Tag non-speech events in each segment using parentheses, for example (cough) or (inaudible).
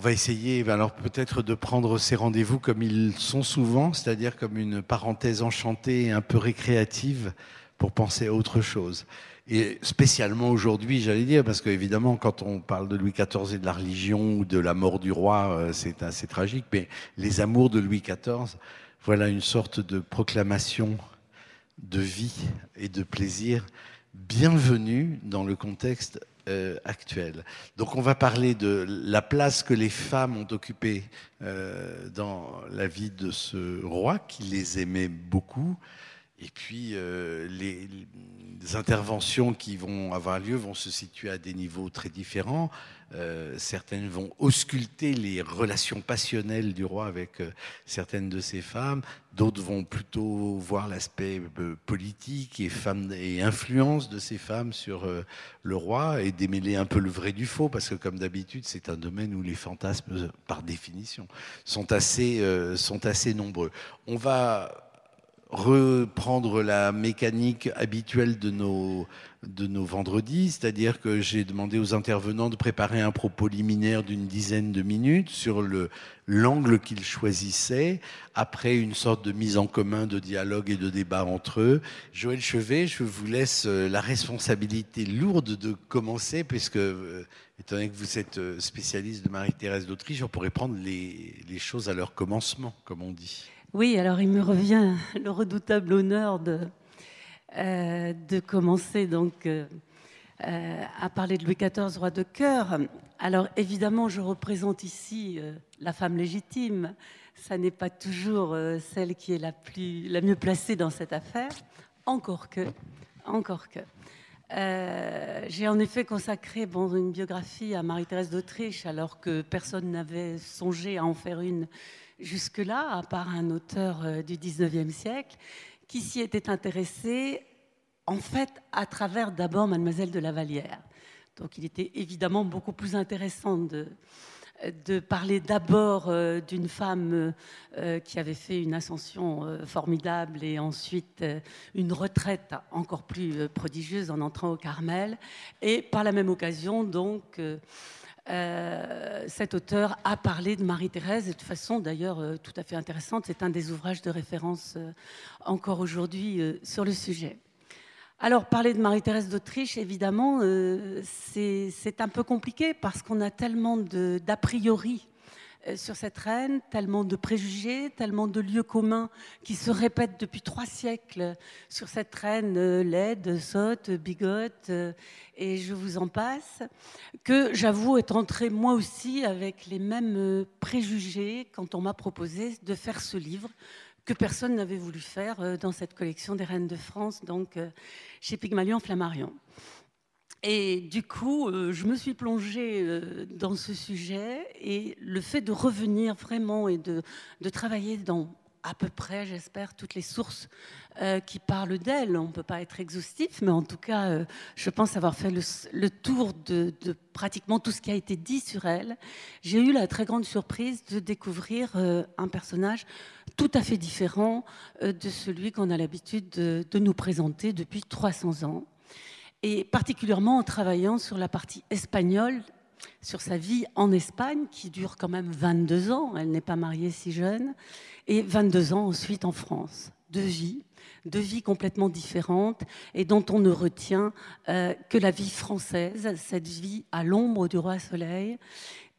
On va essayer alors peut-être de prendre ces rendez-vous comme ils sont souvent, c'est-à-dire comme une parenthèse enchantée et un peu récréative pour penser à autre chose. Et spécialement aujourd'hui, j'allais dire, parce qu'évidemment, quand on parle de Louis XIV et de la religion ou de la mort du roi, euh, c'est assez tragique, mais les amours de Louis XIV, voilà une sorte de proclamation de vie et de plaisir bienvenue dans le contexte euh, actuelle. Donc on va parler de la place que les femmes ont occupée euh, dans la vie de ce roi qui les aimait beaucoup. Et puis euh, les, interventions qui vont avoir lieu vont se situer à des niveaux très différents. Euh, certaines vont ausculter les relations passionnelles du roi avec euh, certaines de ses femmes, d'autres vont plutôt voir l'aspect euh, politique et, et influence de ces femmes sur le roi et démêler un peu le vrai du faux, parce que comme d'habitude, c'est un domaine où les fantasmes, par définition, sont assez, sont assez nombreux. On va reprendre la mécanique habituelle de nos, de nos vendredis, c'est-à-dire que j'ai demandé aux intervenants de préparer un propos liminaire d'une dizaine de minutes sur le, l'angle qu'ils choisissaient, après une sorte de mise en commun de dialogue et de débat entre eux. Joël Chevet, je vous laisse euh, la responsabilité lourde de commencer, puisque, euh, étant donné que vous êtes euh, spécialiste de Marie-Thérèse d'Autriche, on pourrait prendre les, les choses à leur commencement, comme on dit. Oui, alors il me revient (laughs) le redoutable honneur de, euh, de commencer donc euh, euh, à parler de Louis XIV, roi de cœur. Alors évidemment, je représente ici la femme légitime. Ça n'est pas toujours celle qui est la, mieux placée dans cette affaire, encore que, encore que. J'ai en effet consacré une biographie à Marie-Thérèse d'Autriche, alors que personne n'avait songé à en faire une jusque-là, à part un auteur euh, du 19e siècle, qui s'y était intéressé, en fait, à travers d'abord Mademoiselle de la Vallière. Donc il était évidemment beaucoup plus intéressant de, parler d'abord euh, d'une femme euh, qui avait fait une ascension formidable et ensuite une retraite encore plus prodigieuse en entrant au Carmel, et par la même occasion, donc, euh, cet auteur a parlé de Marie-Thérèse de façon d'ailleurs euh, tout à fait intéressante. C'est un des ouvrages de référence euh, encore aujourd'hui sur le sujet. Alors, parler de Marie-Thérèse d'Autriche, évidemment, c'est un peu compliqué parce qu'on a tellement d'a priori sur cette reine, tellement de préjugés, tellement de lieux communs qui se répètent depuis trois siècles sur cette reine euh, laide, sotte, bigote, euh, et je vous en passe, que j'avoue être entrée moi aussi avec les mêmes préjugés quand on m'a proposé de faire ce livre que personne n'avait voulu faire dans cette collection des reines de France, donc chez Pygmalion Flammarion. Et du coup, euh, je me suis plongée euh, dans ce sujet et le fait de revenir vraiment et de, travailler dans à peu près, j'espère, toutes les sources euh, qui parlent d'elle. On ne peut pas être exhaustif, mais en tout cas, je pense avoir fait le, tour de, pratiquement tout ce qui a été dit sur elle. J'ai eu la très grande surprise de découvrir un personnage tout à fait différent de celui qu'on a l'habitude de, de, nous présenter depuis 300 ans et particulièrement en travaillant sur la partie espagnole, sur sa vie en Espagne, qui dure quand même 22 ans, elle n'est pas mariée si jeune, et 22 ans ensuite en France. Deux vies, deux vies complètement différentes, et dont on ne retient euh, que la vie française, cette vie à l'ombre du roi soleil,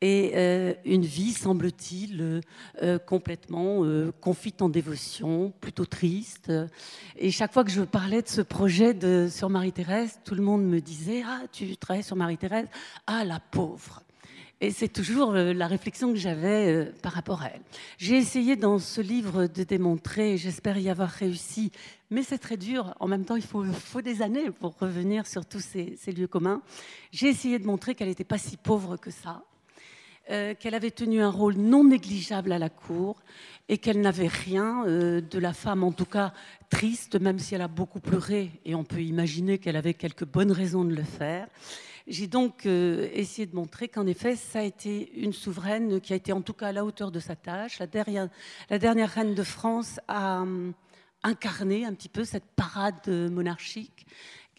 et euh, une vie, semble-t-il, euh, euh, complètement confite en dévotion, plutôt triste. Et chaque fois que je parlais de ce projet sur Marie-Thérèse, tout le monde me disait Ah, tu travailles sur Marie-Thérèse Ah, la pauvre et c'est toujours la réflexion que j'avais par rapport à elle. J'ai essayé dans ce livre de démontrer, j'espère y avoir réussi, mais c'est très dur. En même temps, il faut, des années pour revenir sur tous ces lieux communs. J'ai essayé de montrer qu'elle n'était pas si pauvre que ça, euh, qu'elle avait tenu un rôle non négligeable à la cour et qu'elle n'avait rien euh, de la femme, en tout cas triste, même si elle a beaucoup pleuré, et on peut imaginer qu'elle avait quelques bonnes raisons de le faire. J'ai donc euh, essayé de montrer qu'en effet, ça a été une souveraine qui a été en tout cas à la hauteur de sa tâche. La dernière, la dernière reine de France a incarné un petit peu cette parade monarchique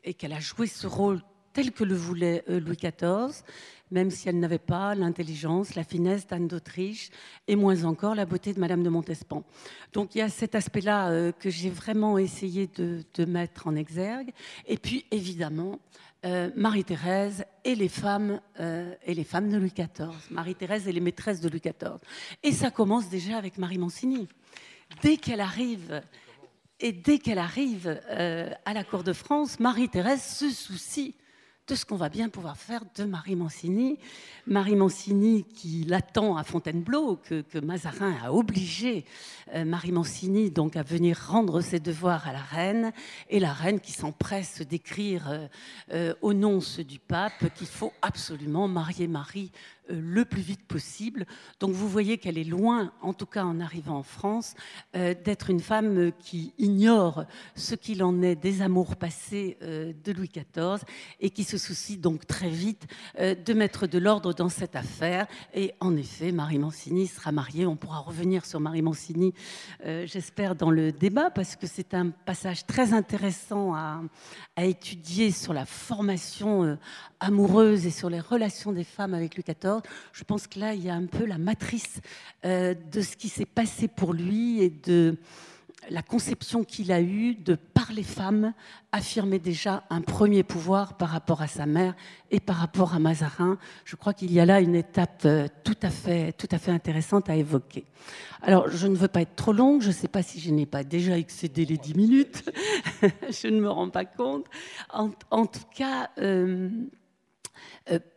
et qu'elle a joué ce rôle tel que le voulait Louis XIV même si elle n'avait pas l'intelligence, la finesse d'Anne d'Autriche, et moins encore la beauté de Madame de Montespan. Donc il y a cet aspect-là euh, que j'ai vraiment essayé de, mettre en exergue. Et puis évidemment, euh, Marie-Thérèse et les femmes euh, et les femmes de Louis XIV. Marie-Thérèse et les maîtresses de Louis XIV. Et ça commence déjà avec Marie Mancini. Dès qu'elle arrive et dès qu'elle arrive à la cour de France, Marie-Thérèse se soucie de ce qu'on va bien pouvoir faire de Marie Mancini. Marie Mancini qui l'attend à Fontainebleau, que, Mazarin a obligé euh, Marie Mancini donc à venir rendre ses devoirs à la reine, et la reine qui s'empresse d'écrire euh, au nom du pape qu'il faut absolument marier Marie euh, le plus vite possible. Donc vous voyez qu'elle est loin, en tout cas en arrivant en France, euh, d'être une femme qui ignore ce qu'il en est des amours passés euh, de Louis XIV et qui se soucie donc très vite de mettre de l'ordre dans cette affaire. Et en effet, Marie Mancini sera mariée. On pourra revenir sur Marie Mancini, j'espère, dans le débat, parce que c'est un passage très intéressant à, à étudier sur la formation amoureuse et sur les relations des femmes avec Louis XIV je pense que là, il y a un peu la matrice euh, de ce qui s'est passé pour lui et de la conception qu'il a eue de, par les femmes, affirmer déjà un premier pouvoir par rapport à sa mère et par rapport à Mazarin. Je crois qu'il y a là une étape euh, tout à fait, tout à fait intéressante à évoquer. Alors, je ne veux pas être trop longue, je ne sais pas si je n'ai pas déjà excédé les dix minutes, (laughs) je ne me rends pas compte. En, tout cas, euh,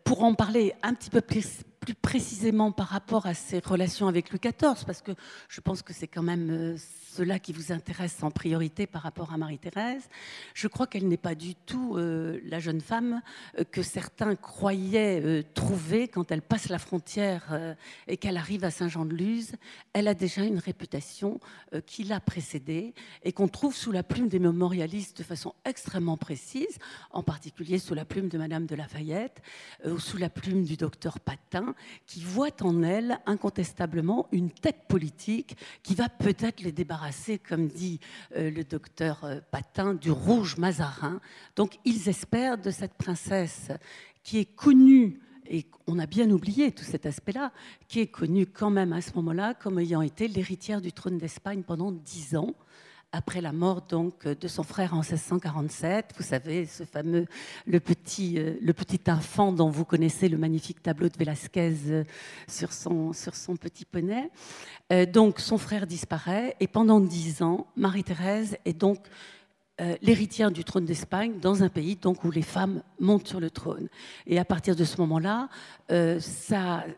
pour en parler un petit peu plus, plus, précisément par rapport à ses relations avec Louis XIV, parce que je pense que c'est quand même euh, cela qui vous intéresse en priorité par rapport à Marie-Thérèse. Je crois qu'elle n'est pas du tout euh, la jeune femme euh, que certains croyaient euh, trouver quand elle passe la frontière et qu'elle arrive à Saint-Jean-de-Luz. Elle a déjà une réputation qui l'a précédée et qu'on trouve sous la plume des mémorialistes de façon extrêmement précise, en particulier sous la plume de Madame de Lafayette ou sous la plume du docteur Patin, qui voit en elle incontestablement une tête politique qui va peut-être les débarrasser comme dit euh, le docteur euh, Patin, du rouge Mazarin. Donc ils espèrent de cette princesse qui est connue et on a bien oublié tout cet aspect-là, qui est connue quand même à ce moment-là comme ayant été l'héritière du trône d'Espagne pendant dix ans, après la mort donc de son frère en 1647. Vous savez, ce fameux, le petit, euh, le petit enfant dont vous connaissez le magnifique tableau de Velázquez euh, sur son, sur son petit poney. Euh, donc son frère disparaît et pendant dix ans, Marie-Thérèse est donc euh, l'héritière du trône d'Espagne dans un pays donc où les femmes montent sur le trône. Et à partir de ce moment-là, euh,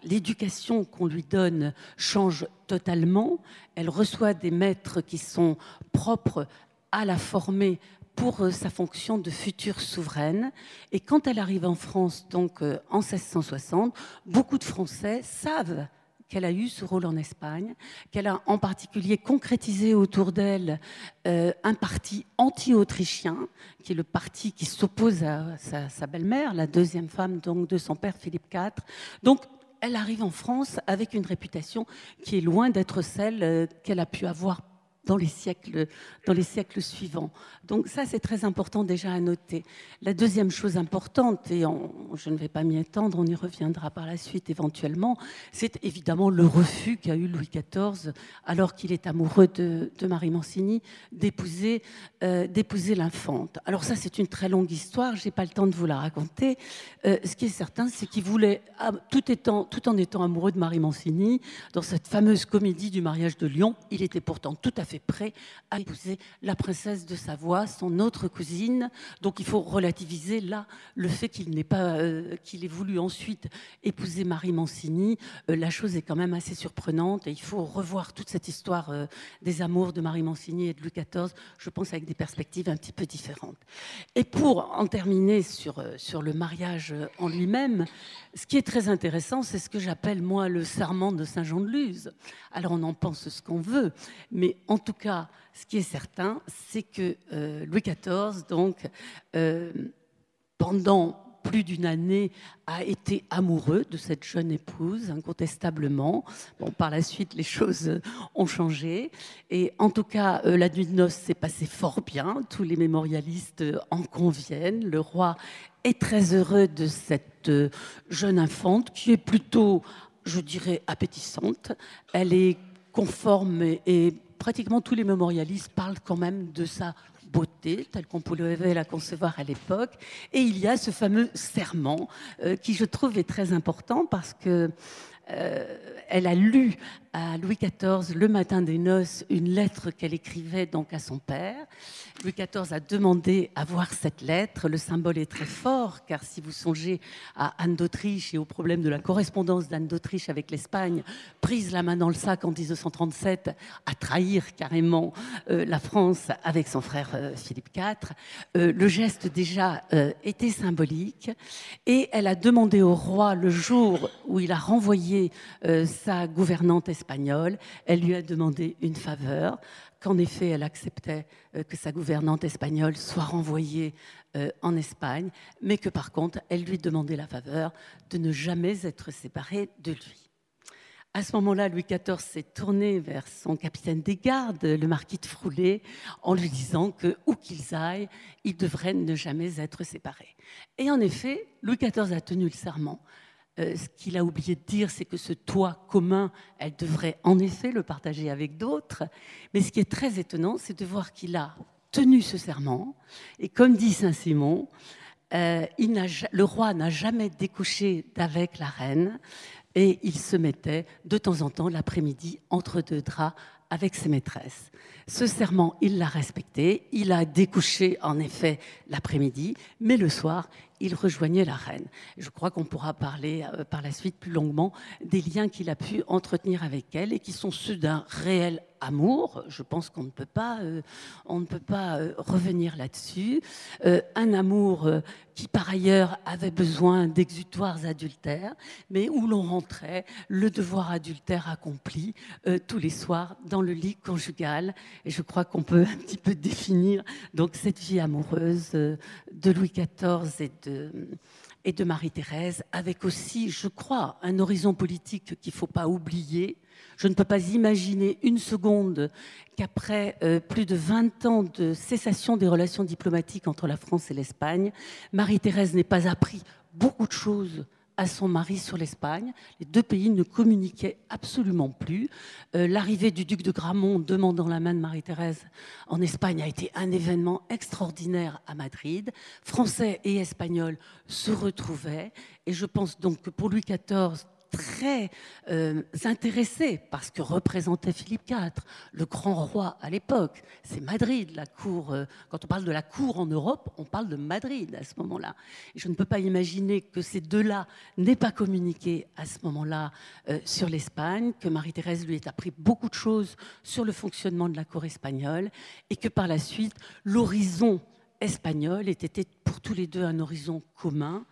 l'éducation qu'on lui donne change totalement. Elle reçoit des maîtres qui sont propres à la former pour euh, sa fonction de future souveraine. Et quand elle arrive en France, donc en 1660, beaucoup de Français savent qu'elle a eu ce rôle en Espagne, qu'elle a en particulier concrétisé autour d'elle euh, un parti anti-autrichien, qui est le parti qui s'oppose à sa, belle-mère, la deuxième femme donc de son père Philippe IV. Donc elle arrive en France avec une réputation qui est loin d'être celle euh, qu'elle a pu avoir dans les siècles, suivants. Donc ça, c'est très important déjà à noter. La deuxième chose importante, et je ne vais pas m'y étendre, on y reviendra par la suite éventuellement, c'est évidemment le refus qu'a eu Louis XIV, alors qu'il est amoureux de, Marie Mancini, d'épouser euh, d'épouser l'infante. Alors ça, c'est une très longue histoire, je n'ai pas le temps de vous la raconter. Euh, ce qui est certain, c'est qu'il voulait, ah, tout, tout en étant amoureux de Marie Mancini, dans cette fameuse comédie du mariage de Lyon, il était pourtant tout à fait prêt à épouser la princesse de Savoie, son autre cousine. Donc il faut relativiser là le fait qu'il n'ait pas, euh, qu'il ait voulu ensuite épouser Marie Mancini. Euh, la chose est quand même assez surprenante et il faut revoir toute cette histoire euh, des amours de Marie Mancini et de Louis XIV, je pense avec des perspectives un petit peu différentes. Et pour en terminer sur, sur le mariage en lui-même, ce qui est très intéressant, c'est ce que j'appelle moi le serment de Saint-Jean-de-Luz. Alors on en pense ce qu'on veut, mais en tout cas, ce qui est certain, c'est que euh, Louis XIV, donc, euh, pendant plus d'une année, a été amoureux de cette jeune épouse, incontestablement. Bon, par la suite, les choses ont changé. Et en tout cas, euh, la nuit de noces s'est passée fort bien. Tous les mémorialistes en conviennent. Le roi est très heureux de cette jeune infante qui est plutôt, je dirais, appétissante. Elle est conforme et pratiquement tous les mémorialistes parlent quand même de sa beauté, telle qu'on pouvait la concevoir à l'époque. Et il y a ce fameux serment euh, qui, je trouve, est très important parce que elle a lu à Louis XIV le matin des noces une lettre qu'elle écrivait donc à son père. Louis XIV a demandé à voir cette lettre. Le symbole est très fort car si vous songez à Anne d'Autriche et au problème de la correspondance d'Anne d'Autriche avec l'Espagne, prise la main dans le sac en 1937 à trahir carrément euh, la France avec son frère euh, Philippe IV, euh, le geste déjà était symbolique et elle a demandé au roi le jour où il a renvoyé sa gouvernante espagnole, elle lui a demandé une faveur qu'en effet elle acceptait euh, que sa gouvernante espagnole soit renvoyée euh, en Espagne, mais que par contre elle lui demandait la faveur de ne jamais être séparée de lui. À ce moment-là, Louis XIV s'est tourné vers son capitaine des gardes, le marquis de Froulet, en lui disant que, où qu'ils aillent, ils devraient ne jamais être séparés. Et en effet, Louis XIV a tenu le serment euh, ce qu'il a oublié de dire, c'est que ce toit commun, elle devrait en effet le partager avec d'autres. Mais ce qui est très étonnant, c'est de voir qu'il a tenu ce serment. Et comme dit Saint-Simon, euh, le roi n'a jamais découché d'avec la reine et il se mettait de temps en temps l'après-midi entre deux draps avec ses maîtresses. Ce serment, il l'a respecté. Il a découché, en effet, l'après-midi, mais le soir, il rejoignait la reine. Je crois qu'on pourra parler euh, par la suite plus longuement des liens qu'il a pu entretenir avec elle et qui sont ceux d'un réel amour. Je pense qu'on ne peut pas, euh, on ne peut pas euh, revenir là-dessus. un amour qui, par ailleurs, avait besoin d'exutoires adultères, mais où l'on rentrait le devoir adultère accompli tous les soirs dans le lit conjugal. Et je crois qu'on peut un petit peu définir donc cette vie amoureuse de Louis XIV et de et de Marie-Thérèse, avec aussi, je crois, un horizon politique qu'il ne faut pas oublier. Je ne peux pas imaginer une seconde qu'après euh, plus de 20 ans de cessation des relations diplomatiques entre la France et l'Espagne, Marie-Thérèse n'ait pas appris beaucoup de choses à son mari sur l'Espagne. Les deux pays ne communiquaient absolument plus. Euh, l'arrivée du duc de Gramont demandant la main de Marie-Thérèse en Espagne a été un événement extraordinaire à Madrid. Français et Espagnols se retrouvaient. Et je pense donc que pour Louis XIV, très euh, intéressé par ce que représentait Philippe IV, le grand roi à l'époque. C'est Madrid, la cour. Euh, quand on parle de la cour en Europe, on parle de Madrid à ce moment-là. Je ne peux pas imaginer que ces deux-là n'aient pas communiqué à ce moment-là euh, sur l'Espagne, que Marie-Thérèse lui ait appris beaucoup de choses sur le fonctionnement de la cour espagnole, et que par la suite, l'horizon espagnol était pour tous les deux un horizon commun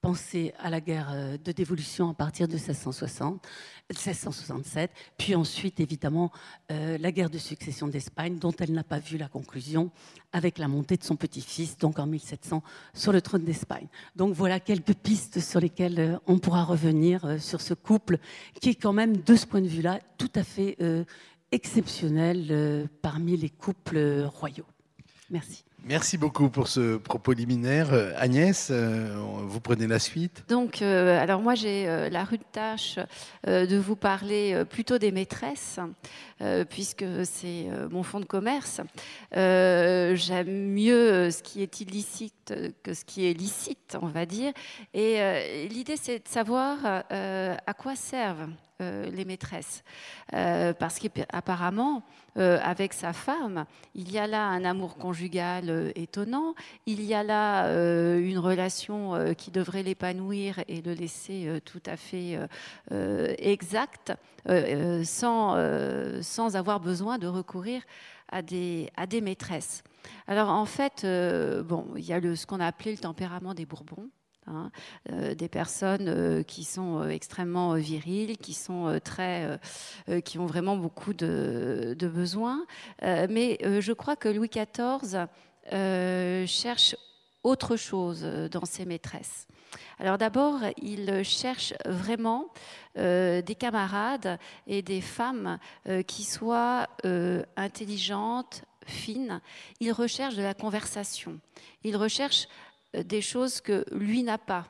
penser à la guerre euh, de dévolution à partir de 1660, 1667, puis ensuite évidemment euh, la guerre de succession d'Espagne, dont elle n'a pas vu la conclusion avec la montée de son petit-fils, donc en 1700, sur le trône d'Espagne. Donc voilà quelques pistes sur lesquelles euh, on pourra revenir sur ce couple, qui est quand même, de ce point de vue-là, tout à fait exceptionnel parmi les couples royaux. Merci. Merci beaucoup pour ce propos liminaire. Euh, Agnès, euh, vous prenez la suite. Donc, euh, alors moi j'ai la rude tâche de vous parler plutôt des maîtresses, puisque c'est mon fonds de commerce. J'aime mieux ce qui est illicite que ce qui est licite, on va dire. Et l'idée c'est de savoir à quoi servent les maîtresses. Parce qu'apparemment, avec sa femme, il y a là un amour conjugal étonnant, il y a là une relation qui devrait l'épanouir et le laisser tout à fait exact, sans, sans avoir besoin de recourir à des, à des maîtresses. Alors en fait, bon, il y a le, ce qu'on a appelé le tempérament des Bourbons. Hein, euh, des personnes euh, qui sont euh, extrêmement viriles, qui sont très, qui ont vraiment beaucoup de, besoins. mais je crois que Louis XIV cherche autre chose dans ses maîtresses. Alors d'abord, il cherche vraiment des camarades et des femmes qui soient intelligentes, fines. Il recherche de la conversation. Il recherche des choses que lui n'a pas.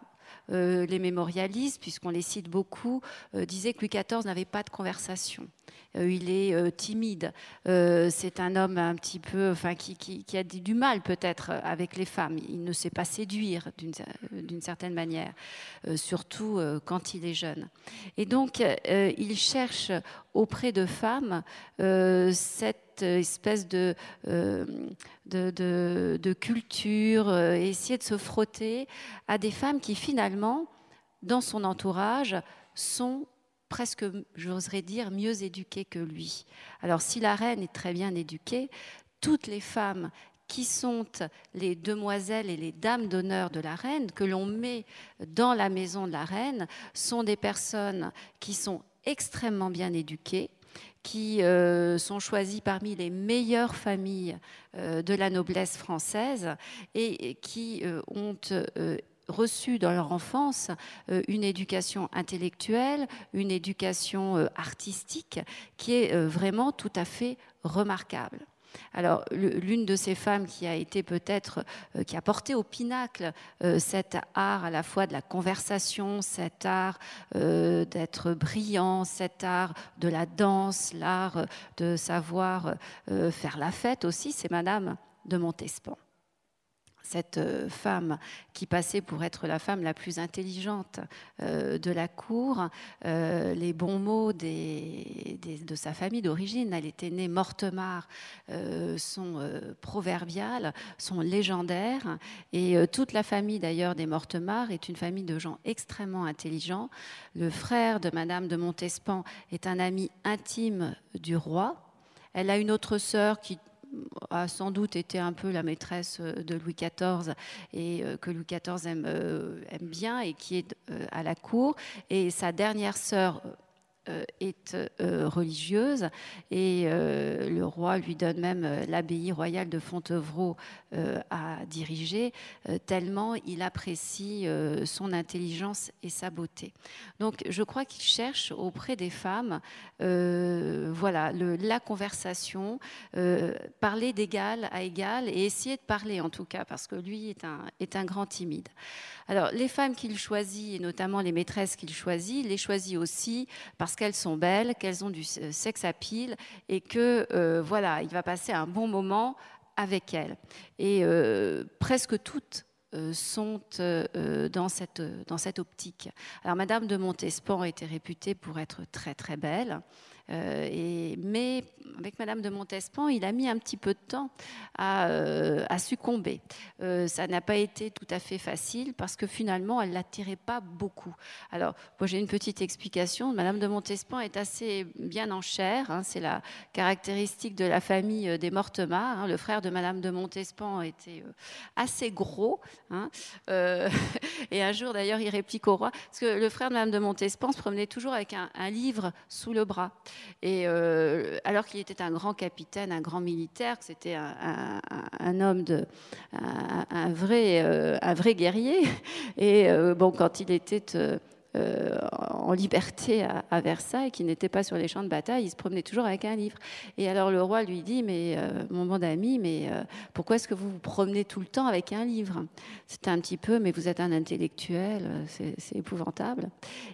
Les mémorialistes, puisqu'on les cite beaucoup, disaient que Louis XIV n'avait pas de conversation. Euh, il est euh, timide. Euh, c'est un homme un petit peu, enfin, qui, qui, a du mal peut-être avec les femmes. Il ne sait pas séduire d'une certaine manière, surtout quand il est jeune. Et donc, il cherche auprès de femmes cette espèce de, de, de, culture, essayer de se frotter à des femmes qui finalement, dans son entourage, sont presque, j'oserais dire, mieux éduquée que lui. Alors si la reine est très bien éduquée, toutes les femmes qui sont les demoiselles et les dames d'honneur de la reine, que l'on met dans la maison de la reine, sont des personnes qui sont extrêmement bien éduquées, qui euh, sont choisies parmi les meilleures familles euh, de la noblesse française et qui euh, ont reçu dans leur enfance une éducation intellectuelle, une éducation artistique qui est vraiment tout à fait remarquable. Alors, l'une de ces femmes qui a été peut-être, qui a porté au pinacle cet art à la fois de la conversation, cet art d'être brillant, cet art de la danse, l'art de savoir faire la fête aussi, c'est Madame de Montespan cette euh, femme qui passait pour être la femme la plus intelligente euh, de la cour, euh, les bons mots de sa famille d'origine, elle était née Mortemart, sont proverbiales, sont légendaires. Et toute la famille d'ailleurs des Mortemart est une famille de gens extrêmement intelligents. Le frère de Madame de Montespan est un ami intime du roi. Elle a une autre sœur qui a sans doute été un peu la maîtresse euh, de Louis XIV et euh, que Louis XIV aime, euh, aime bien et qui est à la cour. Et sa dernière sœur est euh, religieuse et euh, le roi lui donne même l'abbaye royale de Fontevraud à diriger, tellement il apprécie son intelligence et sa beauté. Donc je crois qu'il cherche auprès des femmes voilà, la conversation, parler d'égal à égal et essayer de parler en tout cas, parce que lui est un, est un grand timide. Alors les femmes qu'il choisit, et notamment les maîtresses qu'il choisit, les choisit aussi parce qu'elles sont belles, qu'elles ont du sexe à pile et que euh, voilà, il va passer un bon moment avec elles. Et euh, presque toutes euh, sont dans, cette, dans cette optique. Alors Madame de Montespan était réputée pour être très très belle. Euh, mais avec Madame de Montespan, il a mis un petit peu de temps à, euh, succomber. Euh, ça n'a pas été tout à fait facile parce que finalement, elle l'attirait pas beaucoup. Alors, moi, j'ai une petite explication. Madame de Montespan est assez bien en chair. Hein. c'est la caractéristique de la famille des Mortemart. Hein. le frère de Madame de Montespan était assez gros. Hein. (laughs) et un jour, d'ailleurs, il réplique au roi, parce que le frère de Madame de Montespan se promenait toujours avec un livre sous le bras. Et euh, alors qu'il était un grand capitaine, un grand militaire, c'était un, homme de, un, vrai, euh, un vrai guerrier. (laughs) Et euh, bon, quand il était euh, en liberté à, Versailles, qui n'était pas sur les champs de bataille, il se promenait toujours avec un livre. Et alors le roi lui dit, mais euh, mon bon ami, mais euh, pourquoi est-ce que vous vous promenez tout le temps avec un livre? C'est un petit peu, mais vous êtes un intellectuel, c'est épouvantable.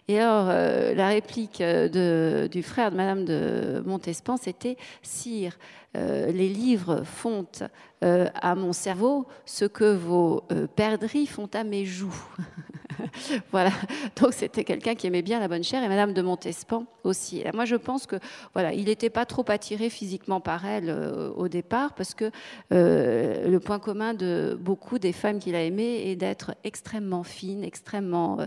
Et alors la réplique du frère de Madame de Montespan, c'était, Sire, les livres font à mon cerveau ce que vos perdrix font à mes joues. (laughs) (laughs) voilà. Donc c'était quelqu'un qui aimait bien la bonne chair et Madame de Montespan aussi. moi je pense que voilà, il n'était pas trop attiré physiquement par elle euh, au départ parce que euh, le point commun de beaucoup des femmes qu'il a aimées est d'être extrêmement fine, extrêmement.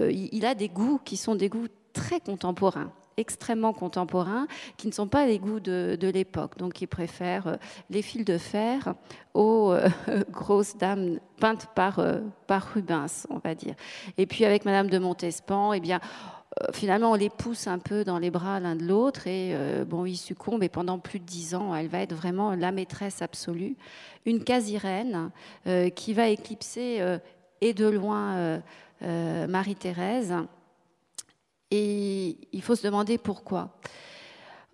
Euh, il a des goûts qui sont des goûts très contemporains extrêmement contemporains qui ne sont pas les goûts de, l'époque. Donc, ils préfèrent euh, les fils de fer aux euh, (laughs) grosses dames peintes par, euh, par Rubens, on va dire. Et puis, avec Madame de Montespan, eh bien, finalement, on les pousse un peu dans les bras l'un de l'autre et bon, ils succombent. Et pendant plus de dix ans, elle va être vraiment la maîtresse absolue, une quasi-reine qui va éclipser et de loin Marie-Thérèse et il faut se demander pourquoi.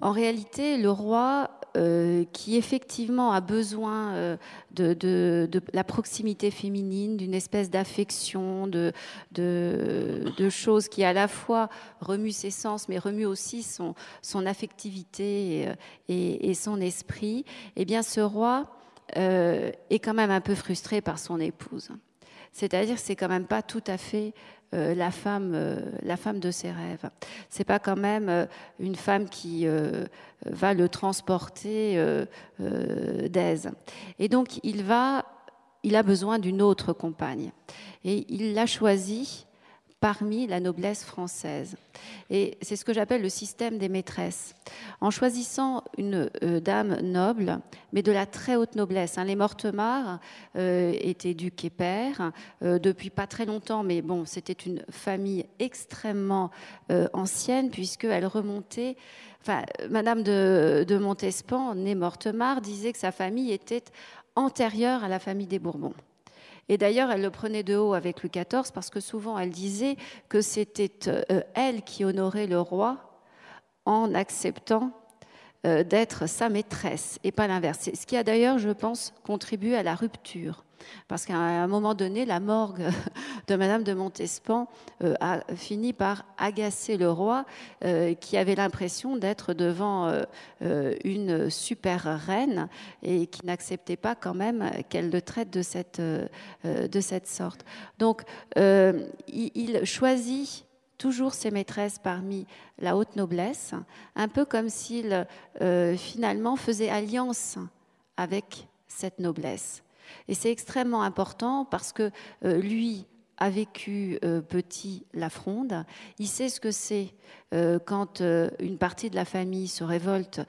en réalité, le roi euh, qui effectivement a besoin euh, de, la proximité féminine, d'une espèce d'affection, de, choses qui à la fois remuent ses sens, mais remuent aussi son, affectivité et, et, son esprit, eh bien ce roi euh, est quand même un peu frustré par son épouse. C'est-à-dire que c'est quand même pas tout à fait euh, la, femme, euh, la femme de ses rêves. C'est pas quand même euh, une femme qui va le transporter d'aise. Et donc il va, il a besoin d'une autre compagne. Et il l'a choisie parmi la noblesse française. Et c'est ce que j'appelle le système des maîtresses. En choisissant une euh, dame noble, mais de la très haute noblesse. Hein, les Mortemart euh, étaient ducs et euh, depuis pas très longtemps, mais bon, c'était une famille extrêmement ancienne puisqu'elle remontait. Enfin, Madame de, de Montespan, née Mortemart, disait que sa famille était antérieure à la famille des Bourbons. Et d'ailleurs, elle le prenait de haut avec Louis XIV parce que souvent elle disait que c'était euh, elle qui honorait le roi en acceptant euh, d'être sa maîtresse et pas l'inverse. Ce qui a d'ailleurs, je pense, contribué à la rupture parce qu'à un moment donné, la morgue (laughs) de Madame de Montespan euh, a fini par agacer le roi, euh, qui avait l'impression d'être devant euh, une super reine et qui n'acceptait pas quand même qu'elle le traite de cette, de cette sorte. Donc, il choisit toujours ses maîtresses parmi la haute noblesse, un peu comme s'il finalement faisait alliance avec cette noblesse. Et c'est extrêmement important parce que euh, lui a vécu euh, petit la fronde, il sait ce que c'est euh, quand une partie de la famille se révolte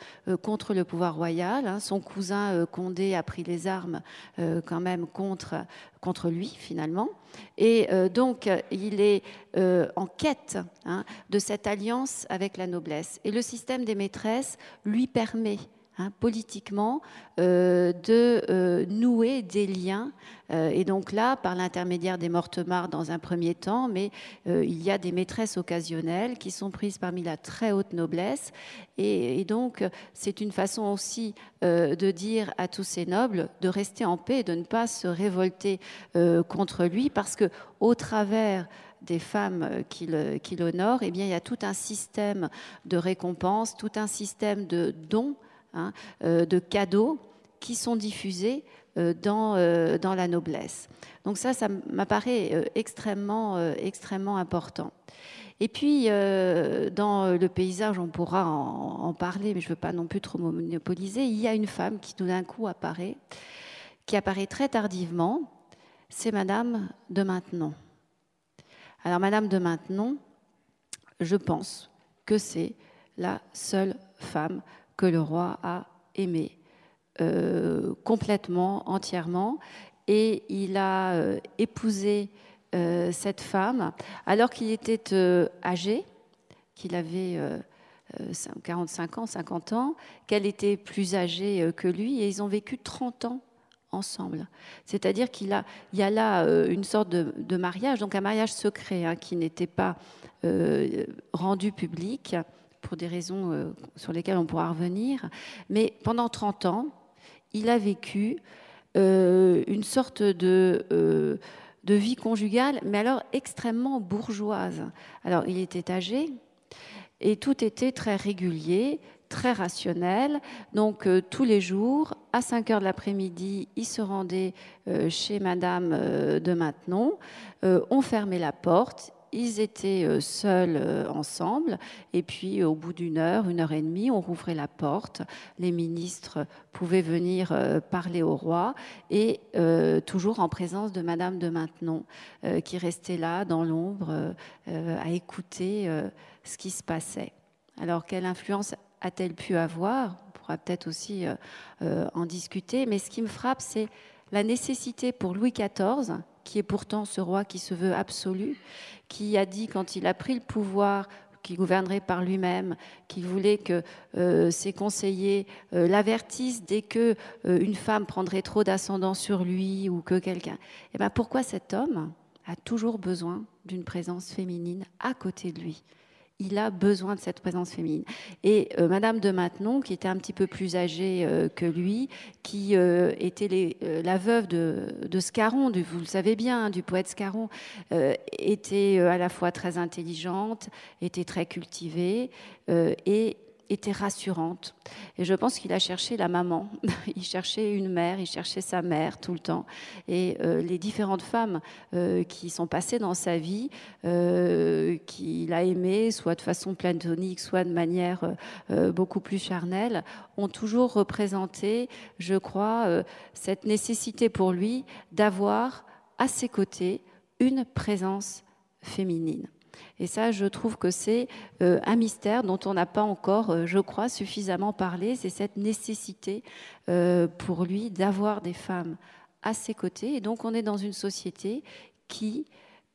contre le pouvoir royal. Hein. son cousin Condé a pris les armes quand même contre, contre lui finalement. Et donc il est en quête hein, de cette alliance avec la noblesse. Et le système des maîtresses lui permet Hein, politiquement, euh, de euh, nouer des liens. Euh, et donc là, par l'intermédiaire des mortemars dans un premier temps, mais il y a des maîtresses occasionnelles qui sont prises parmi la très haute noblesse. Et, donc, c'est une façon aussi de dire à tous ces nobles de rester en paix de ne pas se révolter contre lui, parce que au travers des femmes qu'il honore, eh bien, il y a tout un système de récompenses, tout un système de dons Hein, euh, de cadeaux qui sont diffusés euh, dans, euh, dans la noblesse. Donc ça, ça m'apparaît extrêmement, extrêmement important. Et puis, dans le paysage, on pourra en, parler, mais je ne veux pas non plus trop monopoliser, il y a une femme qui tout d'un coup apparaît, qui apparaît très tardivement, c'est Madame de Maintenon. Alors, Madame de Maintenon, je pense que c'est la seule femme que le roi a aimé euh, complètement, entièrement, et il a euh, épousé euh, cette femme alors qu'il était âgé, qu'il avait 45 ans, 50 ans, qu'elle était plus âgée que lui, et ils ont vécu 30 ans ensemble. C'est-à-dire qu'il a, y a là une sorte de, mariage, donc un mariage secret hein, qui n'était pas rendu public, pour des raisons euh, sur lesquelles on pourra revenir. Mais pendant 30 ans, il a vécu euh, une sorte de, euh, de vie conjugale, mais alors extrêmement bourgeoise. Alors, il était âgé et tout était très régulier, très rationnel. Donc, tous les jours, à 5 heures de l'après-midi, il se rendait chez Madame de Maintenon. on fermait la porte, ils étaient euh, seuls euh, ensemble, et puis au bout d'une heure, une heure et demie, on rouvrait la porte, les ministres pouvaient venir euh, parler au roi, et toujours en présence de Madame de Maintenon, qui restait là dans l'ombre à écouter ce qui se passait. Alors quelle influence a-t-elle pu avoir? On pourra peut-être aussi en discuter, mais ce qui me frappe, c'est la nécessité pour Louis XIV, qui est pourtant ce roi qui se veut absolu, qui a dit quand il a pris le pouvoir qui gouvernerait par lui-même, qui voulait que euh, ses conseillers euh, l'avertissent dès que euh, une femme prendrait trop d'ascendant sur lui ou que quelqu'un. Et eh ben pourquoi cet homme a toujours besoin d'une présence féminine à côté de lui? Il a besoin de cette présence féminine. Et euh, Madame de Maintenon, qui était un petit peu plus âgée euh, que lui, qui euh, était la veuve de, Scarron, vous le savez bien, hein, du poète Scarron, était à la fois très intelligente, était très cultivée et était rassurante. Et je pense qu'il a cherché la maman, (laughs) il cherchait une mère, il cherchait sa mère tout le temps. Et euh, les différentes femmes euh, qui sont passées dans sa vie, euh, qu'il a aimées, soit de façon platonique, soit de manière beaucoup plus charnelle, ont toujours représenté, je crois, cette nécessité pour lui d'avoir à ses côtés une présence féminine. Et ça, je trouve que c'est euh, un mystère dont on n'a pas encore, euh, je crois, suffisamment parlé. C'est cette nécessité euh, pour lui d'avoir des femmes à ses côtés. Et donc, on est dans une société qui,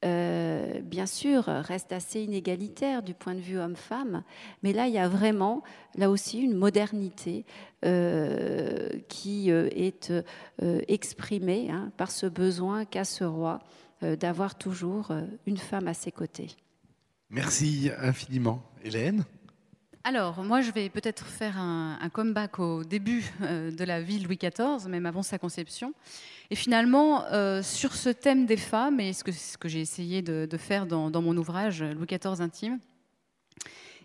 bien sûr, reste assez inégalitaire du point de vue homme-femme. Mais là, il y a vraiment, là aussi, une modernité qui est exprimée hein, par ce besoin qu'a ce roi d'avoir toujours une femme à ses côtés. Merci infiniment. Hélène alors, moi, je vais peut-être faire un, comeback au début euh, de la vie Louis XIV, même avant sa conception. Et finalement, euh, sur ce thème des femmes, et ce que, ce que j'ai essayé de, faire dans, mon ouvrage Louis XIV intime,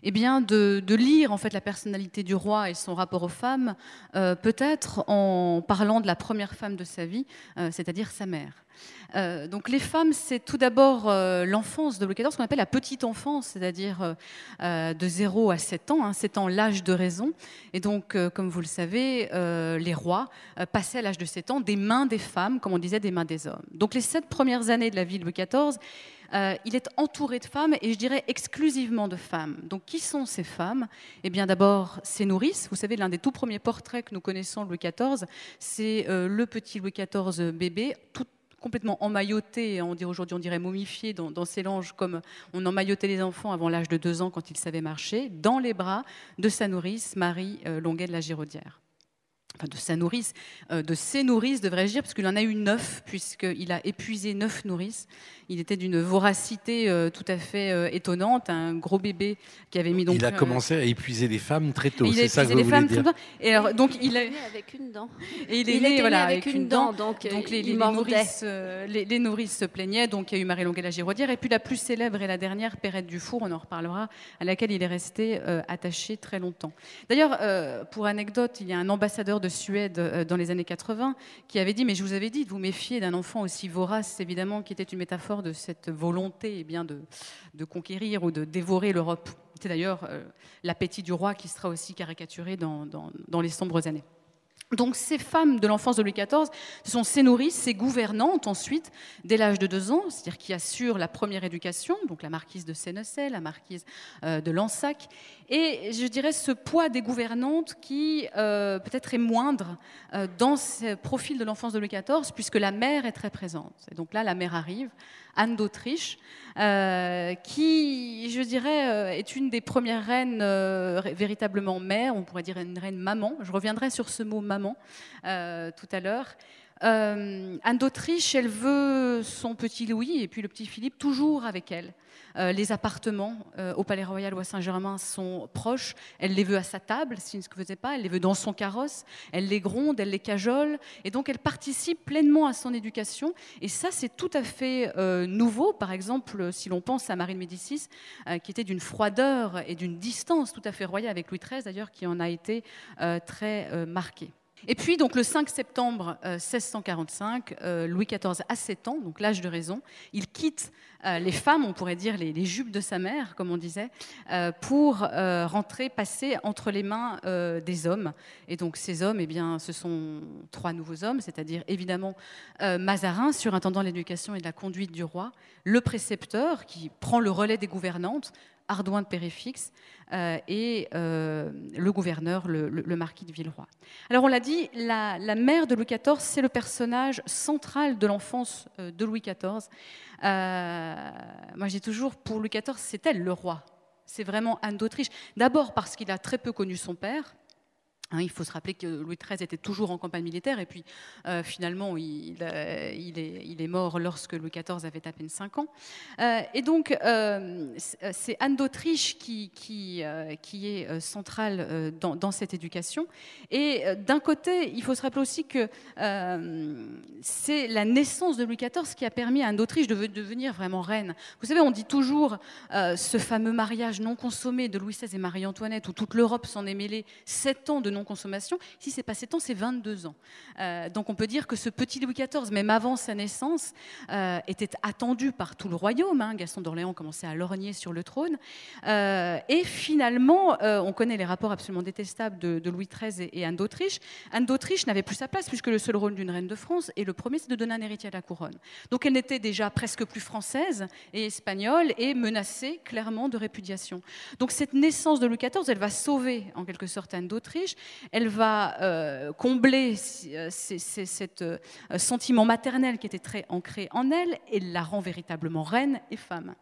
eh bien, de, lire en fait la personnalité du roi et son rapport aux femmes, euh, peut-être en parlant de la première femme de sa vie, c'est-à-dire sa mère. Euh, donc les femmes, c'est tout d'abord euh, l'enfance de Louis XIV, ce qu'on appelle la petite enfance, c'est-à-dire euh, de 0 à 7 ans, 7 hein, ans l'âge de raison. Et donc, comme vous le savez, les rois passaient à l'âge de 7 ans des mains des femmes, comme on disait, des mains des hommes. Donc les sept premières années de la vie de Louis XIV, il est entouré de femmes et je dirais exclusivement de femmes. Donc qui sont ces femmes? Eh bien d'abord ses nourrices. Vous savez, l'un des tout premiers portraits que nous connaissons de Louis XIV, c'est le petit Louis XIV bébé, tout complètement emmailloté, on dirait aujourd'hui on dirait momifié dans, ses langes comme on emmaillotait les enfants avant l'âge de deux ans quand ils savaient marcher, dans les bras de sa nourrice Marie euh, Longuet de la Giraudière enfin de sa nourrice, euh, de ses nourrices, devrais-je dire, parce qu'il en a eu neuf, puisqu'il a épuisé neuf nourrices. Il était d'une voracité euh, tout à fait euh, étonnante, un gros bébé qui avait mis donc. Il a commencé à épuiser les femmes très tôt. C'est ça que vous les femmes dire. Et alors donc il est né avec une dent. Et il est né, voilà avec, une dent. donc, les, les, nourrices, les, nourrices, se plaignaient. Donc il y a eu Marie Longuet la Giraudière et puis la plus célèbre et la dernière, Perrette Dufour, on en reparlera, à laquelle il est resté attaché très longtemps. D'ailleurs, pour anecdote, il y a un ambassadeur de de Suède euh, dans les années 80 qui avait dit, mais je vous avais dit de vous méfier d'un enfant aussi vorace, évidemment, qui était une métaphore de cette volonté eh bien, de, conquérir ou de dévorer l'Europe. C'était d'ailleurs euh, l'appétit du roi qui sera aussi caricaturé dans les sombres années. Donc ces femmes de l'enfance de Louis XIV, sont ses nourrices, ses gouvernantes ensuite, dès l'âge de deux ans, c'est-à-dire qui assurent la première éducation, donc la marquise de Sénecet, la marquise euh, de Lansac, et je dirais ce poids des gouvernantes qui euh, peut-être est moindre euh, dans ce profil de l'enfance de Louis XIV, puisque la mère est très présente. Et donc là, la mère arrive, Anne d'Autriche, qui, je dirais, est une des premières reines véritablement mère, on pourrait dire une reine maman. Je reviendrai sur ce mot maman tout à l'heure. Anne d'Autriche, elle veut son petit Louis et puis le petit Philippe toujours avec elle. Euh, les appartements euh, au Palais Royal ou à Saint-Germain sont proches. Elle les veut à sa table, ce ne faisait pas. Elle les veut dans son carrosse. Elle les gronde, elle les cajole. Et donc, elle participe pleinement à son éducation. Et ça, c'est tout à fait euh, nouveau. Par exemple, si l'on pense à Marie de Médicis, qui était d'une froideur et d'une distance tout à fait royale avec Louis XIII, d'ailleurs, qui en a été très marquée. Et puis, donc, le 5 septembre 1645, euh, euh, Louis XIV a 7 ans, donc l'âge de raison. Il quitte euh, les femmes, on pourrait dire les, jupes de sa mère, comme on disait, pour rentrer, passer entre les mains des hommes. Et donc, ces hommes, eh bien, ce sont trois nouveaux hommes, c'est-à-dire évidemment Mazarin, surintendant l'éducation et de la conduite du roi, le précepteur, qui prend le relais des gouvernantes, Ardouin de Péréfixe, euh, et euh, le gouverneur, le, marquis de Villeroy. Alors on l'a dit, la, mère de Louis XIV, c'est le personnage central de l'enfance euh, de Louis XIV. moi j'ai toujours, pour Louis XIV, c'est elle le roi. C'est vraiment Anne d'Autriche. D'abord parce qu'il a très peu connu son père. Hein, il faut se rappeler que Louis XIII était toujours en campagne militaire et puis euh, finalement il, euh, il, est, mort lorsque Louis XIV avait à peine 5 ans. Euh, et donc c'est Anne d'Autriche qui, est centrale dans, dans, cette éducation. Et d'un côté, il faut se rappeler aussi que c'est la naissance de Louis XIV qui a permis à Anne d'Autriche de devenir vraiment reine. Vous savez, on dit toujours ce fameux mariage non consommé de Louis XVI et Marie-Antoinette où toute l'Europe s'en est mêlée, 7 ans de non-consommation. Ici, c'est pas 7 ans, c'est 22 ans. Euh, donc on peut dire que ce petit Louis XIV, même avant sa naissance, euh, était attendu par tout le royaume. Hein. Gaston d'Orléans commençait à lorgner sur le trône. Euh, et finalement, on connaît les rapports absolument détestables de, Louis XIII et, Anne d'Autriche. Anne d'Autriche n'avait plus sa place puisque le seul rôle d'une reine de France, et le premier, c'est de donner un héritier à la couronne. Donc elle n'était déjà presque plus française et espagnole et menacée clairement de répudiation. Donc cette naissance de Louis XIV, elle va sauver en quelque sorte Anne d'Autriche elle va euh, combler euh, ce euh, sentiment maternel qui était très ancré en elle et la rend véritablement reine et femme.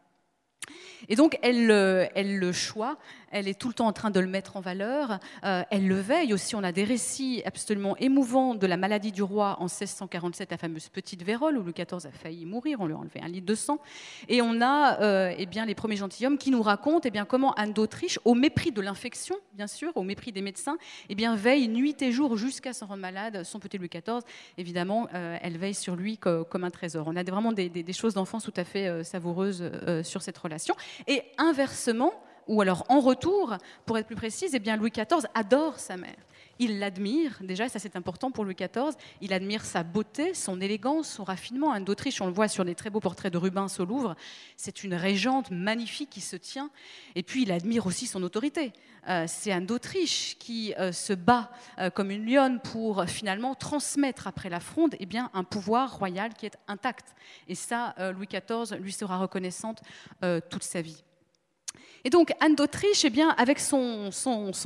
Et donc, elle, elle, le choix, elle est tout le temps en train de le mettre en valeur, euh, elle le veille aussi. On a des récits absolument émouvants de la maladie du roi en 1647, la fameuse petite vérole, où Louis XIV a failli mourir, on lui a enlevé un litre de sang. Et on a euh, eh bien, les premiers gentilshommes qui nous racontent eh bien, comment Anne d'Autriche, au mépris de l'infection, bien sûr, au mépris des médecins, eh bien, veille nuit et jour jusqu'à s'en rendre malade. Son petit Louis XIV, évidemment, euh, elle veille sur lui comme un trésor. On a vraiment des, des choses d'enfance tout à fait savoureuses sur cette relation. Et inversement, ou alors en retour, pour être plus précise, eh bien Louis XIV adore sa mère. Il l'admire, déjà, ça c'est important pour Louis XIV, il admire sa beauté, son élégance, son raffinement. Anne d'Autriche, on le voit sur des très beaux portraits de Rubens au Louvre, c'est une régente magnifique qui se tient. Et puis il admire aussi son autorité. Euh, c'est Anne d'Autriche qui euh, se bat euh, comme une lionne pour finalement transmettre après la fronde eh bien, un pouvoir royal qui est intact. Et ça, Louis XIV lui sera reconnaissante toute sa vie. Et donc Anne d'Autriche, eh bien, avec son,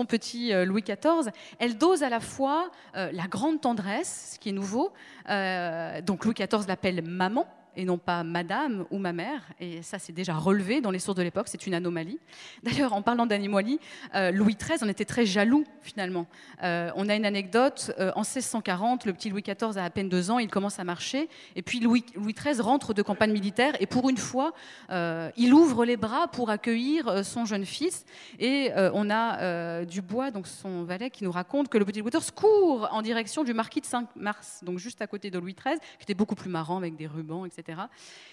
petit euh, Louis XIV, elle dose à la fois euh, la grande tendresse, ce qui est nouveau. Euh, donc Louis XIV l'appelle maman, et non pas madame ou ma mère. Et ça, c'est déjà relevé dans les sources de l'époque, c'est une anomalie. (laughs) D'ailleurs, en parlant d'anomalie, euh, Louis XIII en était très jaloux, finalement. Euh, on a une anecdote, euh, en 1640, le petit Louis XIV a à peine deux ans, il commence à marcher, et puis Louis, Louis XIII rentre de campagne militaire, et pour une fois, il ouvre les bras pour accueillir son jeune fils. Et on a Dubois, donc son valet, qui nous raconte que le petit Louis XIV court en direction du marquis de Saint-Mars, donc juste à côté de Louis XIII, qui était beaucoup plus marrant avec des rubans, etc.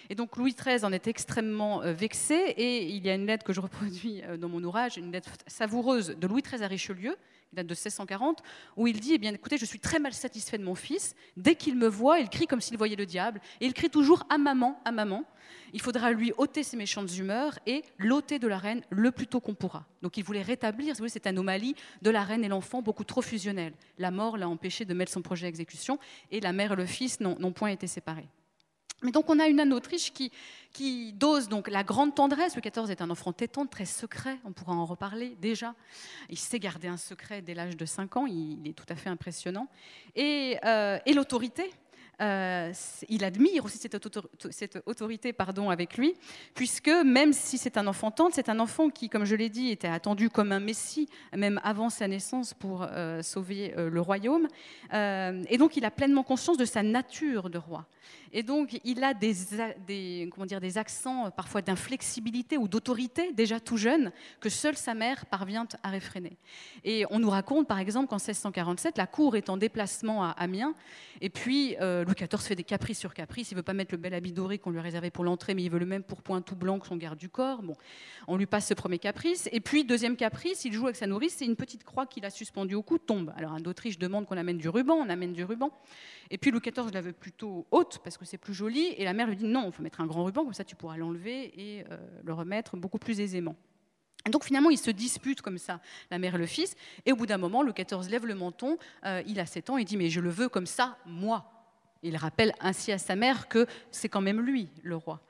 Et donc Louis XIII en est extrêmement euh, vexé et il y a une lettre que je reproduis euh, dans mon ouvrage, une lettre savoureuse de Louis XIII à Richelieu, qui date de 1640, où il dit eh bien, écoutez, je suis très mal satisfait de mon fils. Dès qu'il me voit, il crie comme s'il voyait le diable. Et il crie toujours à maman, à maman. Il faudra lui ôter ses méchantes humeurs et l'ôter de la reine le plus tôt qu'on pourra. Donc il voulait rétablir cette anomalie de la reine et l'enfant beaucoup trop fusionnelle. La mort l'a empêché de mettre son projet à exécution et la mère et le fils n'ont point été séparés. Mais donc on a une Anne d'Autriche qui, dose donc la grande tendresse. Louis XIV est un enfant tétant, très secret, on pourra en reparler déjà. Il sait garder un secret dès l'âge de 5 ans, il, est tout à fait impressionnant. Et, euh, l'autorité, euh, il admire aussi cette, autorité pardon, avec lui, puisque même si c'est un enfant tendre, c'est un enfant qui, comme je l'ai dit, était attendu comme un messie, même avant sa naissance, pour euh, sauver le royaume. et donc il a pleinement conscience de sa nature de roi. Et donc il a des, comment dire, des accents parfois d'inflexibilité ou d'autorité, déjà tout jeune, que seule sa mère parvient à réfréner. Et on nous raconte par exemple qu'en 1647, la cour est en déplacement à Amiens, et puis Louis XIV fait des caprices sur caprices. Il veut pas mettre le bel habit doré qu'on lui a réservé pour l'entrée, mais il veut le même pourpoint tout blanc que son garde du corps. Bon, on lui passe ce premier caprice. Et puis, deuxième caprice, il joue avec sa nourrice, c'est une petite croix qu'il a suspendue au cou, tombe. Alors, un d'Autriche demande qu'on amène du ruban, on amène du ruban. Et puis, Louis XIV la veut plutôt haute parce que c'est plus joli. Et la mère lui dit non, il faut mettre un grand ruban, comme ça tu pourras l'enlever et euh, le remettre beaucoup plus aisément. Et donc finalement, ils se disputent comme ça, la mère et le fils. Et au bout d'un moment, le XIV lève le menton, euh, il a 7 ans, il dit Mais je le veux comme ça, moi. Il rappelle ainsi à sa mère que c'est quand même lui le roi.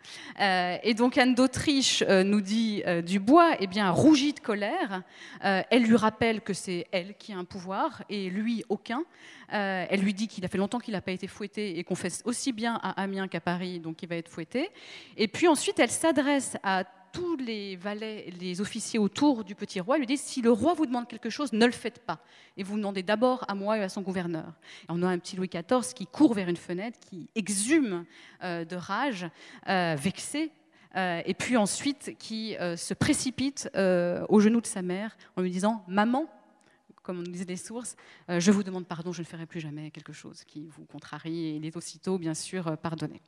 Euh, et donc Anne d'Autriche euh, nous dit euh, Dubois, eh bien, rougit de colère. elle lui rappelle que c'est elle qui a un pouvoir et lui aucun. elle lui dit qu'il a fait longtemps qu'il n'a pas été fouetté et qu'on fait aussi bien à Amiens qu'à Paris, donc il va être fouetté. Et puis ensuite, elle s'adresse à tous les valets, les officiers autour du petit roi, lui disent si le roi vous demande quelque chose, ne le faites pas. Et vous demandez d'abord à moi et à son gouverneur. Et on a un petit Louis XIV qui court vers une fenêtre, qui exhume euh, de rage, euh, vexé, euh, et puis ensuite qui se précipite aux genoux de sa mère en lui disant Maman, comme on disait les sources, je vous demande pardon, je ne ferai plus jamais quelque chose qui vous contrarie. Et il est aussitôt, bien sûr, pardonné.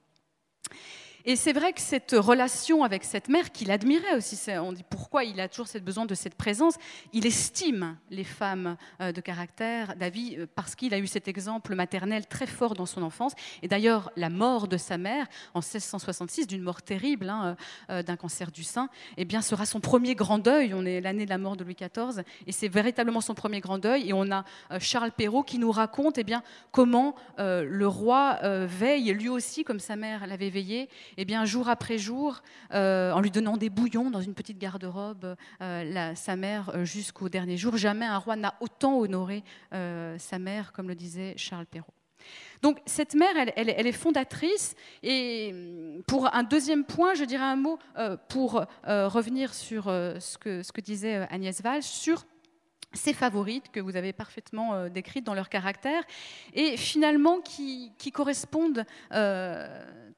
Et c'est vrai que cette relation avec cette mère, qu'il admirait aussi, on dit pourquoi il a toujours cette besoin de cette présence, il estime les femmes euh, de caractère, David, euh, parce qu'il a eu cet exemple maternel très fort dans son enfance. Et d'ailleurs, la mort de sa mère en 1666, d'une mort terrible, hein, euh, d'un cancer du sein, eh bien, sera son premier grand deuil. On est l'année de la mort de Louis XIV, et c'est véritablement son premier grand deuil. Et on a Charles Perrault qui nous raconte eh bien, comment le roi veille, lui aussi, comme sa mère l'avait veillé, eh bien, jour après jour, euh, en lui donnant des bouillons dans une petite garde-robe, euh, sa mère euh, jusqu'au dernier jour. Jamais un roi n'a autant honoré sa mère, comme le disait Charles Perrault. Donc cette mère, elle, est fondatrice. Et pour un deuxième point, je dirais un mot pour revenir sur ce, que, ce, que, disait Agnès Valls sur ces favorites que vous avez parfaitement décrites dans leur caractère et finalement qui, correspondent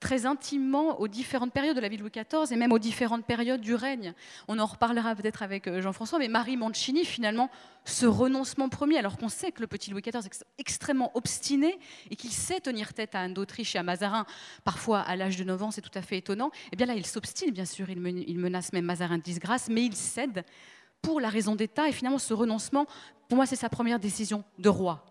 très intimement aux différentes périodes de la vie de Louis XIV et même aux différentes périodes du règne. On en reparlera peut-être avec euh, Jean-François, mais Marie Mancini, finalement, ce renoncement premier, alors qu'on sait que le petit Louis XIV est extrêmement obstiné et qu'il sait tenir tête à Anne d'Autriche et à Mazarin, parfois à l'âge de 9 ans, c'est tout à fait étonnant, et eh bien là, il s'obstine, bien sûr, il menace même Mazarin de disgrâce, mais il cède pour la raison d'État, et finalement, ce renoncement, pour moi, c'est sa première décision de roi.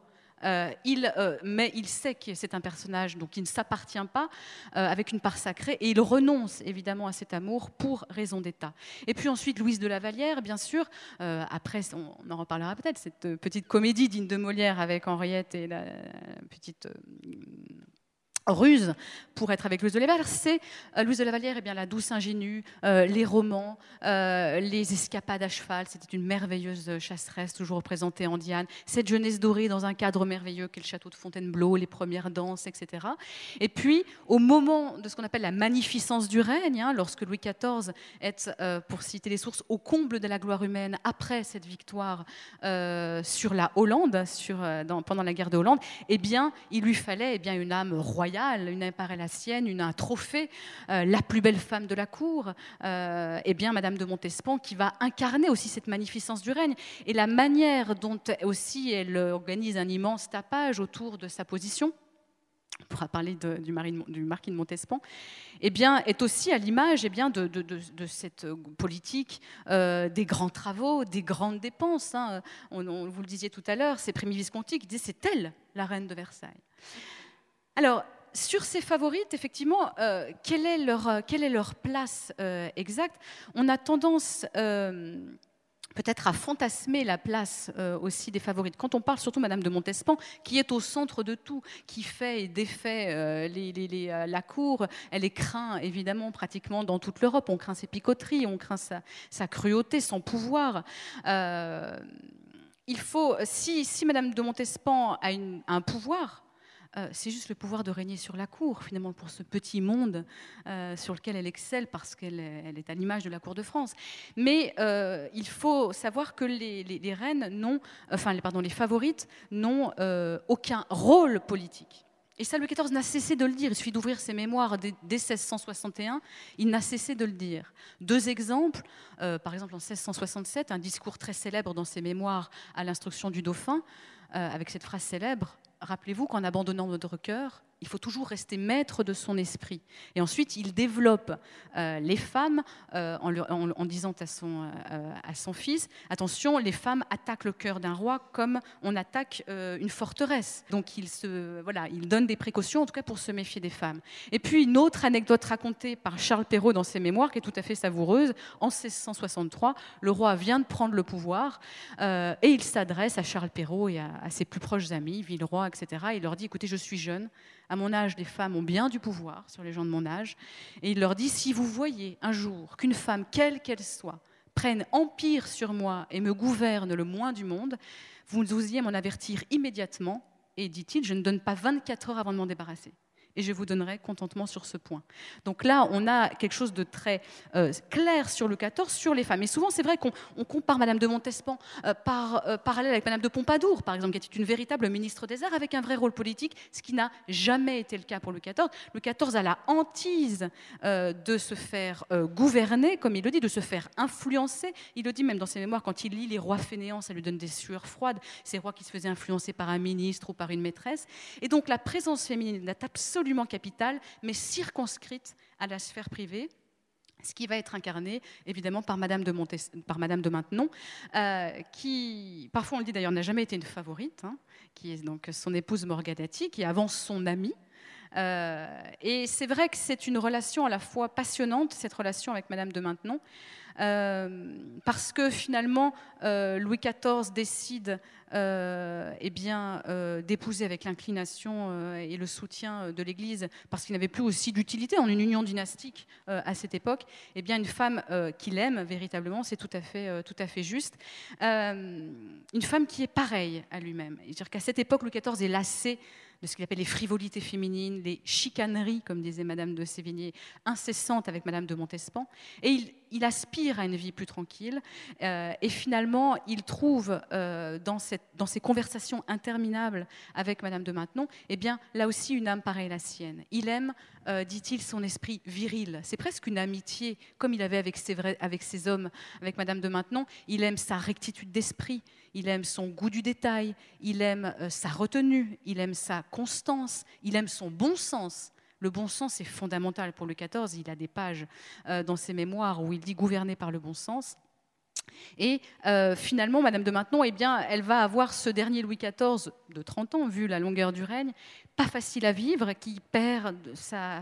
Euh, il, euh, mais il sait que c'est un personnage donc il ne s'appartient pas euh, avec une part sacrée et il renonce évidemment à cet amour pour raison d'État. Et puis ensuite Louise de la Vallière, bien sûr, après on, en reparlera peut-être, cette petite comédie digne de Molière avec Henriette et la petite ruse pour être avec Louise de Vallière, c'est euh, Louise de la Vallière, et eh bien, la douce ingénue, euh, les romans, euh, les escapades à cheval, c'était une merveilleuse chasseresse, toujours représentée en Diane, cette jeunesse dorée dans un cadre merveilleux qu'est le château de Fontainebleau, les premières danses, etc. Et puis, au moment de ce qu'on appelle la magnificence du règne, hein, lorsque Louis XIV est, pour citer les sources, au comble de la gloire humaine, après cette victoire sur la Hollande, sur, pendant la guerre de Hollande, eh bien, il lui fallait eh bien, une âme royale une impare la sienne, une, un trophée, euh, la plus belle femme de la cour, euh, eh bien Madame de Montespan qui va incarner aussi cette magnificence du règne et la manière dont aussi elle organise un immense tapage autour de sa position on pourra parler du, marquis de Montespan, eh bien, est aussi à l'image eh bien, de, cette politique euh, des grands travaux, des grandes dépenses. Hein. On, vous le disiez tout à l'heure, c'est Prémy Visconti qui c'est elle, la reine de Versailles. Alors, sur ces favorites, effectivement, euh, quelle, est leur, euh, quelle, est leur, place euh, exacte? On a tendance peut-être à fantasmer la place aussi des favorites. Quand on parle surtout Madame de Montespan, qui est au centre de tout, qui fait et défait la cour, elle est craint évidemment pratiquement dans toute l'Europe. On craint ses picoteries, on craint sa, cruauté, son pouvoir. il faut, si, si Madame de Montespan a un pouvoir, euh, c'est juste le pouvoir de régner sur la cour, finalement, pour ce petit monde euh, sur lequel elle excelle parce qu'elle est à l'image de la cour de France. Mais euh, il faut savoir que les, reines n'ont, enfin, pardon, les favorites n'ont aucun rôle politique. Et ça, Louis XIV n'a cessé de le dire. Il suffit d'ouvrir ses mémoires dès, 1661. Il n'a cessé de le dire. Deux exemples. par exemple, en 1667, un discours très célèbre dans ses mémoires à l'instruction du dauphin, avec cette phrase célèbre rappelez-vous qu'en abandonnant notre cœur, il faut toujours rester maître de son esprit. Et ensuite, il développe euh, les femmes euh, en, disant à son, euh, fils, attention, les femmes attaquent le cœur d'un roi comme on attaque une forteresse. Donc il, se, voilà, il donne des précautions, en tout cas pour se méfier des femmes. Et puis une autre anecdote racontée par Charles Perrault dans ses mémoires, qui est tout à fait savoureuse, en 1663, le roi vient de prendre le pouvoir et il s'adresse à Charles Perrault et à, à ses plus proches amis, Villeroy, etc. Il leur dit, écoutez, je suis jeune, à mon âge, les femmes ont bien du pouvoir sur les gens de mon âge. Et il leur dit, si vous voyez un jour qu'une femme, quelle qu'elle soit, prenne empire sur moi et me gouverne le moins du monde, vous osiez m'en avertir immédiatement. Et dit-il, je ne donne pas 24 heures avant de m'en débarrasser. Et je vous donnerai contentement sur ce point. Donc là, on a quelque chose de très euh, clair sur le 14, sur les femmes. Et souvent, c'est vrai qu'on compare Madame de Montespan euh, par euh, parallèle avec Madame de Pompadour, par exemple, qui était une véritable ministre des Arts avec un vrai rôle politique, ce qui n'a jamais été le cas pour le 14. Le 14 a la hantise de se faire gouverner, comme il le dit, de se faire influencer. Il le dit même dans ses mémoires, quand il lit les rois fainéants, ça lui donne des sueurs froides, ces rois qui se faisaient influencer par un ministre ou par une maîtresse. Et donc la présence féminine est absolument capitale, mais circonscrite à la sphère privée ce qui va être incarné évidemment par Madame de, par Madame de Maintenon, euh, qui, parfois on le dit d'ailleurs, n'a jamais été une favorite, hein, qui est donc son épouse Morgadati, qui avance son amie. Euh, et c'est vrai que c'est une relation à la fois passionnante, cette relation avec Madame de Maintenon, euh, parce que finalement, euh, Louis XIV décide eh bien, d'épouser avec l'inclination et le soutien de l'Église, parce qu'il n'avait plus aussi d'utilité en une union dynastique à cette époque, eh bien, une femme qu'il aime véritablement, c'est tout, à fait, tout à fait juste. une femme qui est pareille à lui-même. C'est-à-dire qu'à cette époque, Louis XIV est lassé de ce qu'il appelle les frivolités féminines, les chicaneries, comme disait Madame de Sévigné, incessantes avec Madame de Montespan. Et il, aspire à une vie plus tranquille. Euh, et finalement, il trouve euh, dans, ces conversations interminables avec Madame de Maintenon, eh bien, là aussi une âme pareille à la sienne. Il aime, euh, dit-il, son esprit viril. C'est presque une amitié, comme il avait avec ses hommes, avec Madame de Maintenon. Il aime sa rectitude d'esprit il aime son goût du détail, il aime euh, sa retenue, il aime sa constance, il aime son bon sens. Le bon sens est fondamental pour le XIV. Il a des pages euh, dans ses mémoires où il dit gouverner par le bon sens. Et euh, finalement, Madame de Maintenon, eh bien, elle va avoir ce dernier Louis XIV de 30 ans, vu la longueur du règne, pas facile à vivre, qui perd sa,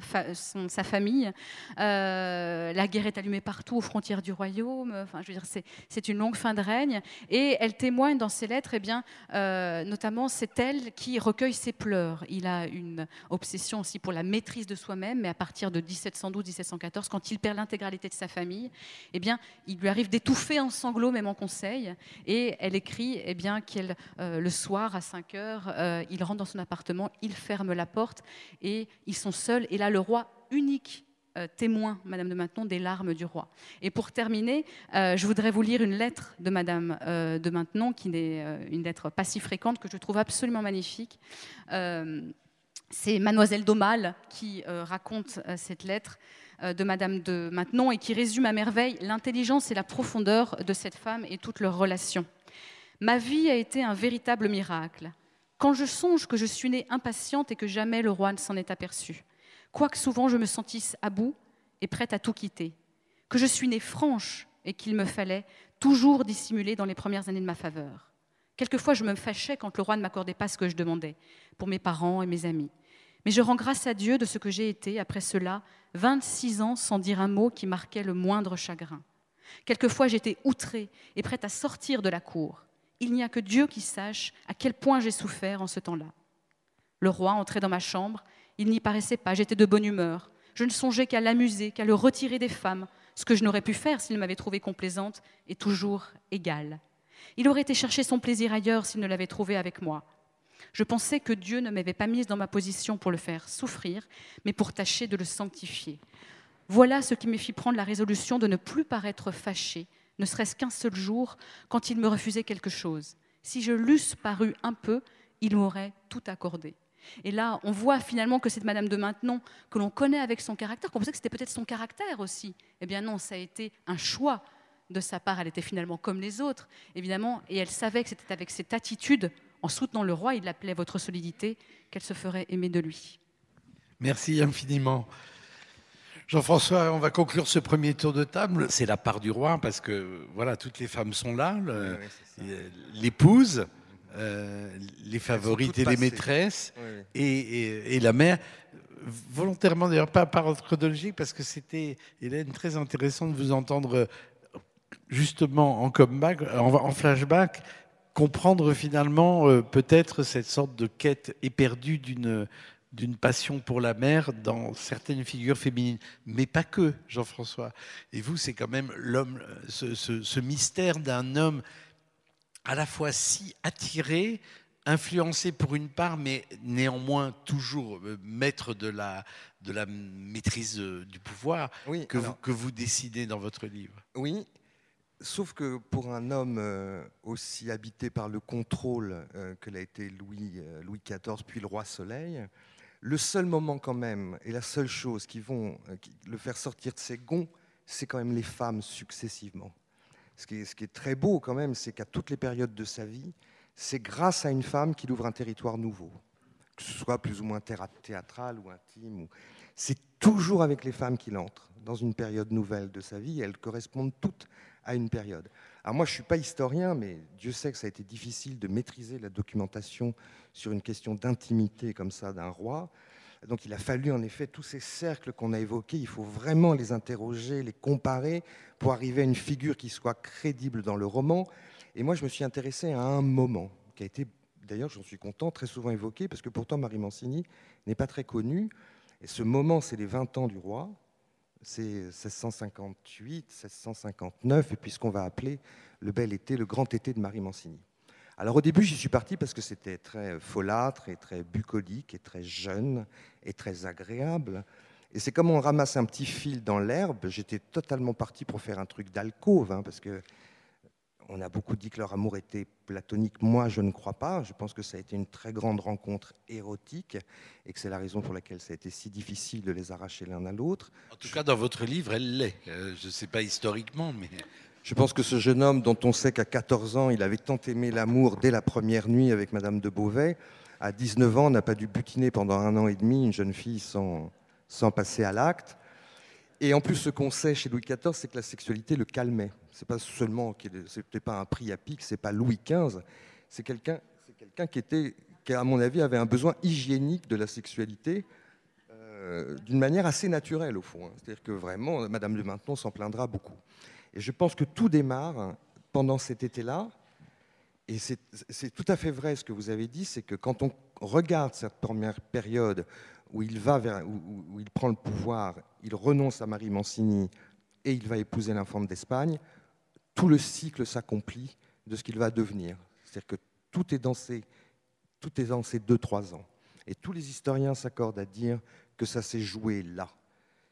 famille. Euh, la guerre est allumée partout aux frontières du royaume. Enfin, je veux dire, c'est une longue fin de règne. Et elle témoigne dans ses lettres, eh bien, euh, notamment, c'est elle qui recueille ses pleurs. Il a une obsession aussi pour la maîtrise de soi-même, mais à partir de 1712-1714, quand il perd l'intégralité de sa famille, eh bien, il lui arrive d'étouffer en sanglots, même en conseil. Et elle écrit eh qu'elle, euh, le soir, à 5 heures, il rentre dans son appartement, il ferme la porte et ils sont seuls. Et là, le roi unique euh, témoin, Madame de Maintenon, des larmes du roi. Et pour terminer, euh, je voudrais vous lire une lettre de Madame euh, de Maintenon, qui est une lettre pas si fréquente, que je trouve absolument magnifique. C'est Mademoiselle d'Aumale qui raconte cette lettre de Madame de Maintenon et qui résume à merveille l'intelligence et la profondeur de cette femme et toutes leurs relations. Ma vie a été un véritable miracle. Quand je songe que je suis née impatiente et que jamais le roi ne s'en est aperçu, quoique souvent je me sentisse à bout et prête à tout quitter, que je suis née franche et qu'il me fallait toujours dissimuler dans les premières années de ma faveur. Quelquefois, je me fâchais quand le roi ne m'accordait pas ce que je demandais, pour mes parents et mes amis. Mais je rends grâce à Dieu de ce que j'ai été, après cela, 26 ans sans dire un mot qui marquait le moindre chagrin. Quelquefois, j'étais outrée et prête à sortir de la cour. Il n'y a que Dieu qui sache à quel point j'ai souffert en ce temps-là. Le roi entrait dans ma chambre, il n'y paraissait pas, j'étais de bonne humeur. Je ne songeais qu'à l'amuser, qu'à le retirer des femmes, ce que je n'aurais pu faire s'il m'avait trouvée complaisante et toujours égale. Il aurait été chercher son plaisir ailleurs s'il ne l'avait trouvé avec moi. Je pensais que Dieu ne m'avait pas mise dans ma position pour le faire souffrir, mais pour tâcher de le sanctifier. Voilà ce qui me fit prendre la résolution de ne plus paraître fâchée, ne serait-ce qu'un seul jour, quand il me refusait quelque chose. Si je l'eusse paru un peu, il m'aurait tout accordé. Et là, on voit finalement que cette Madame de Maintenon, que l'on connaît avec son caractère, qu'on pensait que c'était peut-être son caractère aussi. Eh bien non, ça a été un choix de sa part. Elle était finalement comme les autres, évidemment, et elle savait que c'était avec cette attitude, en soutenant le roi, il l'appelait votre solidité, qu'elle se ferait aimer de lui. Merci infiniment. Jean-François, on va conclure ce premier tour de table. C'est la part du roi parce que voilà, toutes les femmes sont là, l'épouse, euh, les favorites et les maîtresses et, la mère. Volontairement, d'ailleurs, pas par ordre chronologique, parce que c'était, Hélène, très intéressant de vous entendre justement en comeback, en, flashback, comprendre finalement euh, peut-être cette sorte de quête éperdue d'une d'une passion pour la mer dans certaines figures féminines, mais pas que, Jean-François. Et vous, c'est quand même l'homme, ce, mystère d'un homme à la fois si attiré, influencé pour une part, mais néanmoins toujours euh, maître de la, de la maîtrise euh, du pouvoir que, vous, que vous décidez dans votre livre. Oui, sauf que pour un homme euh, aussi habité par le contrôle que l'a été Louis, Louis XIV, puis le roi Soleil, le seul moment quand même, et la seule chose qui vont le faire sortir de ses gonds, c'est quand même les femmes successivement. Ce qui est, ce qui est très beau quand même, c'est qu'à toutes les périodes de sa vie, c'est grâce à une femme qu'il ouvre un territoire nouveau, que ce soit plus ou moins théâtral ou intime. C'est toujours avec les femmes qu'il entre dans une période nouvelle de sa vie. elles correspondent toutes à une période. Alors moi, je ne suis pas historien, mais Dieu sait que ça a été difficile de maîtriser la documentation sur une question d'intimité comme ça d'un roi. Donc il a fallu en effet tous ces cercles qu'on a évoqués, il faut vraiment les interroger, les comparer pour arriver à une figure qui soit crédible dans le roman. Et moi je me suis intéressé à un moment qui a été, d'ailleurs j'en suis content, très souvent évoqué, parce que pourtant Marie Mancini n'est pas très connue. Et ce moment, c'est les 20 ans du roi, c'est 1658, 1659, et puis ce qu'on va appeler le bel été, le grand été de Marie Mancini. Alors au début, j'y suis parti parce que c'était très folâtre et très bucolique et très jeune et très agréable. Et c'est comme on ramasse un petit fil dans l'herbe. J'étais totalement parti pour faire un truc d'alcôve, hein, parce que on a beaucoup dit que leur amour était platonique. Moi, je ne crois pas. Je pense que ça a été une très grande rencontre érotique et que c'est la raison pour laquelle ça a été si difficile de les arracher l'un à l'autre. En tout cas, dans votre livre, elle l'est. Euh, je ne sais pas historiquement, mais... Je pense que ce jeune homme dont on sait qu'à 14 ans, il avait tant aimé l'amour dès la première nuit avec Madame de Beauvais, à 19 ans, n'a pas dû butiner pendant un an et demi une jeune fille sans, sans passer à l'acte. Et en plus, ce qu'on sait chez Louis XIV, c'est que la sexualité le calmait. C'est pas seulement, c'était pas un prix à pic, c'est pas Louis XV, c'est quelqu'un, c'est quelqu'un qui était, qui à mon avis avait un besoin hygiénique de la sexualité euh, d'une manière assez naturelle au fond. Hein. C'est-à-dire que vraiment, Madame de Maintenon s'en plaindra beaucoup. Et je pense que tout démarre pendant cet été-là. Et c'est tout à fait vrai ce que vous avez dit, c'est que quand on regarde cette première période où il, va où, il prend le pouvoir, il renonce à Marie Mancini et il va épouser l'infante d'Espagne, tout le cycle s'accomplit de ce qu'il va devenir. C'est-à-dire que tout est dans ces, tout est dans ces deux, trois ans. Et tous les historiens s'accordent à dire que ça s'est joué là.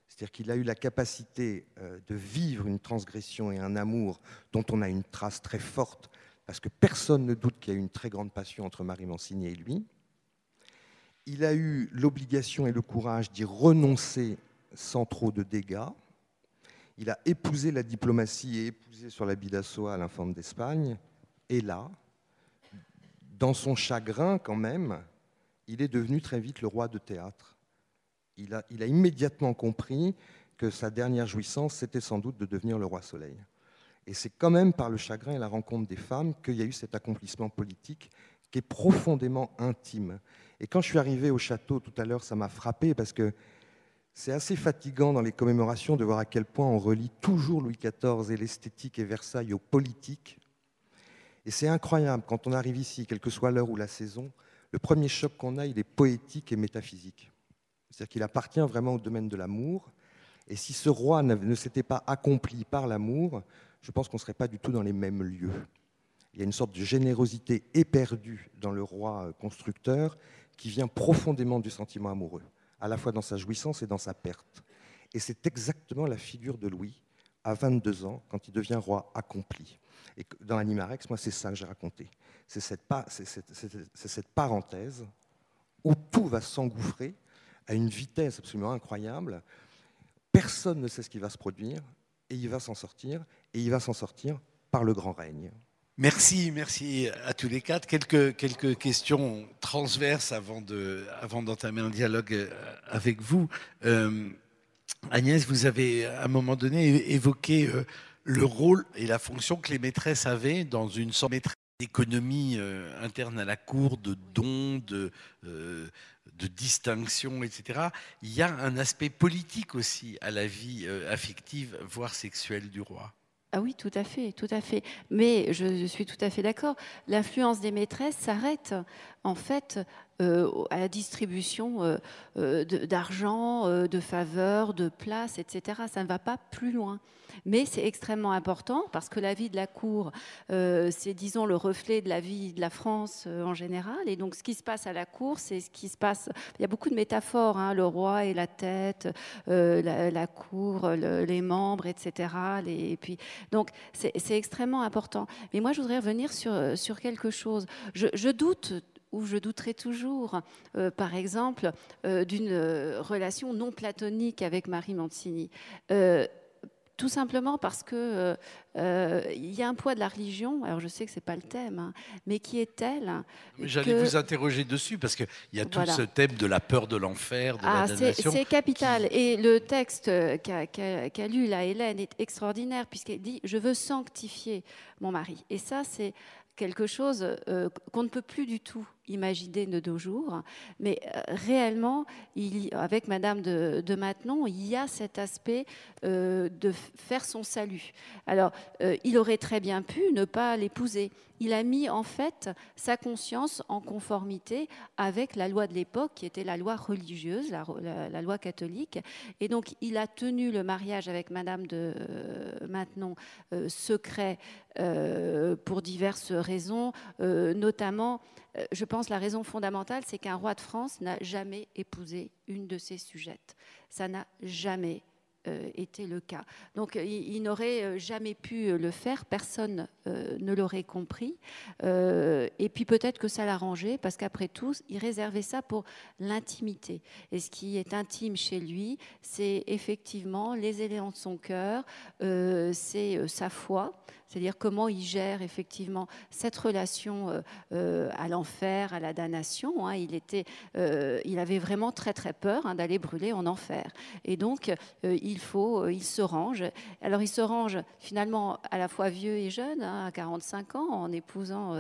C'est-à-dire qu'il a eu la capacité euh, de vivre une transgression et un amour dont on a une trace très forte, parce que personne ne doute qu'il y a eu une très grande passion entre Marie Mancini et lui. Il a eu l'obligation et le courage d'y renoncer sans trop de dégâts. Il a épousé la diplomatie et épousé sur l'habit d'Assoa l'infante d'Espagne. Et là, dans son chagrin quand même, il est devenu très vite le roi de théâtre il a, immédiatement compris que sa dernière jouissance, c'était sans doute de devenir le roi soleil. Et c'est quand même par le chagrin et la rencontre des femmes qu'il y a eu cet accomplissement politique qui est profondément intime. Et quand je suis arrivé au château tout à l'heure, ça m'a frappé parce que c'est assez fatigant dans les commémorations de voir à quel point on relie toujours Louis XIV et l'esthétique et Versailles au politique. Et c'est incroyable, quand on arrive ici, quelle que soit l'heure ou la saison, le premier choc qu'on a, il est poétique et métaphysique. C'est-à-dire qu'il appartient vraiment au domaine de l'amour. Et si ce roi ne s'était pas accompli par l'amour, je pense qu'on ne serait pas du tout dans les mêmes lieux. Il y a une sorte de générosité éperdue dans le roi constructeur qui vient profondément du sentiment amoureux, à la fois dans sa jouissance et dans sa perte. Et c'est exactement la figure de Louis à 22 ans, quand il devient roi accompli. Et dans Animarex, moi, c'est ça que j'ai raconté. C'est cette, cette parenthèse où tout va s'engouffrer à une vitesse absolument incroyable. Personne ne sait ce qui va se produire et il va s'en sortir et il va s'en sortir par le grand règne. Merci, merci à tous les quatre. Quelques, quelques questions transverses avant, de, avant d'entamer un dialogue euh, avec vous. Euh, Agnès, vous avez à un moment donné évoqué euh, le rôle et la fonction que les maîtresses avaient dans une sorte d'économie interne à la cour, de dons, de, de distinction, etc. Il y a un aspect politique aussi à la vie affective, voire sexuelle du roi. Ah oui, tout à fait, tout à fait. Mais je, suis tout à fait d'accord. L'influence des maîtresses s'arrête en fait à la distribution d'argent, de faveurs, de places, etc. Ça ne va pas plus loin. Mais c'est extrêmement important parce que la vie de la cour, euh, c'est, disons, le reflet de la vie de la France euh, en général. Et donc, ce qui se passe à la cour, c'est ce qui se passe. Il y a beaucoup de métaphores hein, le roi et la tête, euh, la, cour, les membres, etc. et puis, donc, c'est, extrêmement important. Mais moi, je voudrais revenir sur quelque chose. Je, doute ou je douterai toujours, par exemple, d'une relation non platonique avec Marie Mancini. Tout simplement parce que euh, euh, il y a un poids de la religion. Alors je sais que c'est pas le thème, hein, mais qui est tel. J'allais vous interroger dessus parce qu'il y a tout ce thème de la peur de l'enfer, de ah, la damnation. C'est capital. Et le texte qu'a lu la Hélène est extraordinaire puisqu'elle dit je veux sanctifier mon mari. Et ça c'est quelque chose euh, qu'on ne peut plus du tout imaginer de nos jours. Mais euh, réellement, avec Madame de, Maintenon, il y a cet aspect euh, de faire son salut. Alors, il aurait très bien pu ne pas l'épouser. Il a mis en fait sa conscience en conformité avec la loi de l'époque, qui était la loi religieuse, la, loi catholique. Et donc, il a tenu le mariage avec Madame de Maintenon secret pour diverses raisons, notamment euh, je pense la raison fondamentale, c'est qu'un roi de France n'a jamais épousé une de ses sujettes. Ça n'a jamais euh, été le cas. Donc il, n'aurait euh, jamais pu le faire, personne ne l'aurait compris. et puis peut-être que ça l'arrangeait, parce qu'après tout, il réservait ça pour l'intimité. Et ce qui est intime chez lui, c'est effectivement les éléments de son cœur, c'est sa foi, c'est-à-dire comment il gère effectivement cette relation euh, euh, à l'enfer, à la damnation. Hein. Il, était, euh, il avait vraiment très très peur hein, d'aller brûler en enfer. Et donc, il faut, il se range. Alors, il se range finalement à la fois vieux et jeune, hein, à 45 ans, en épousant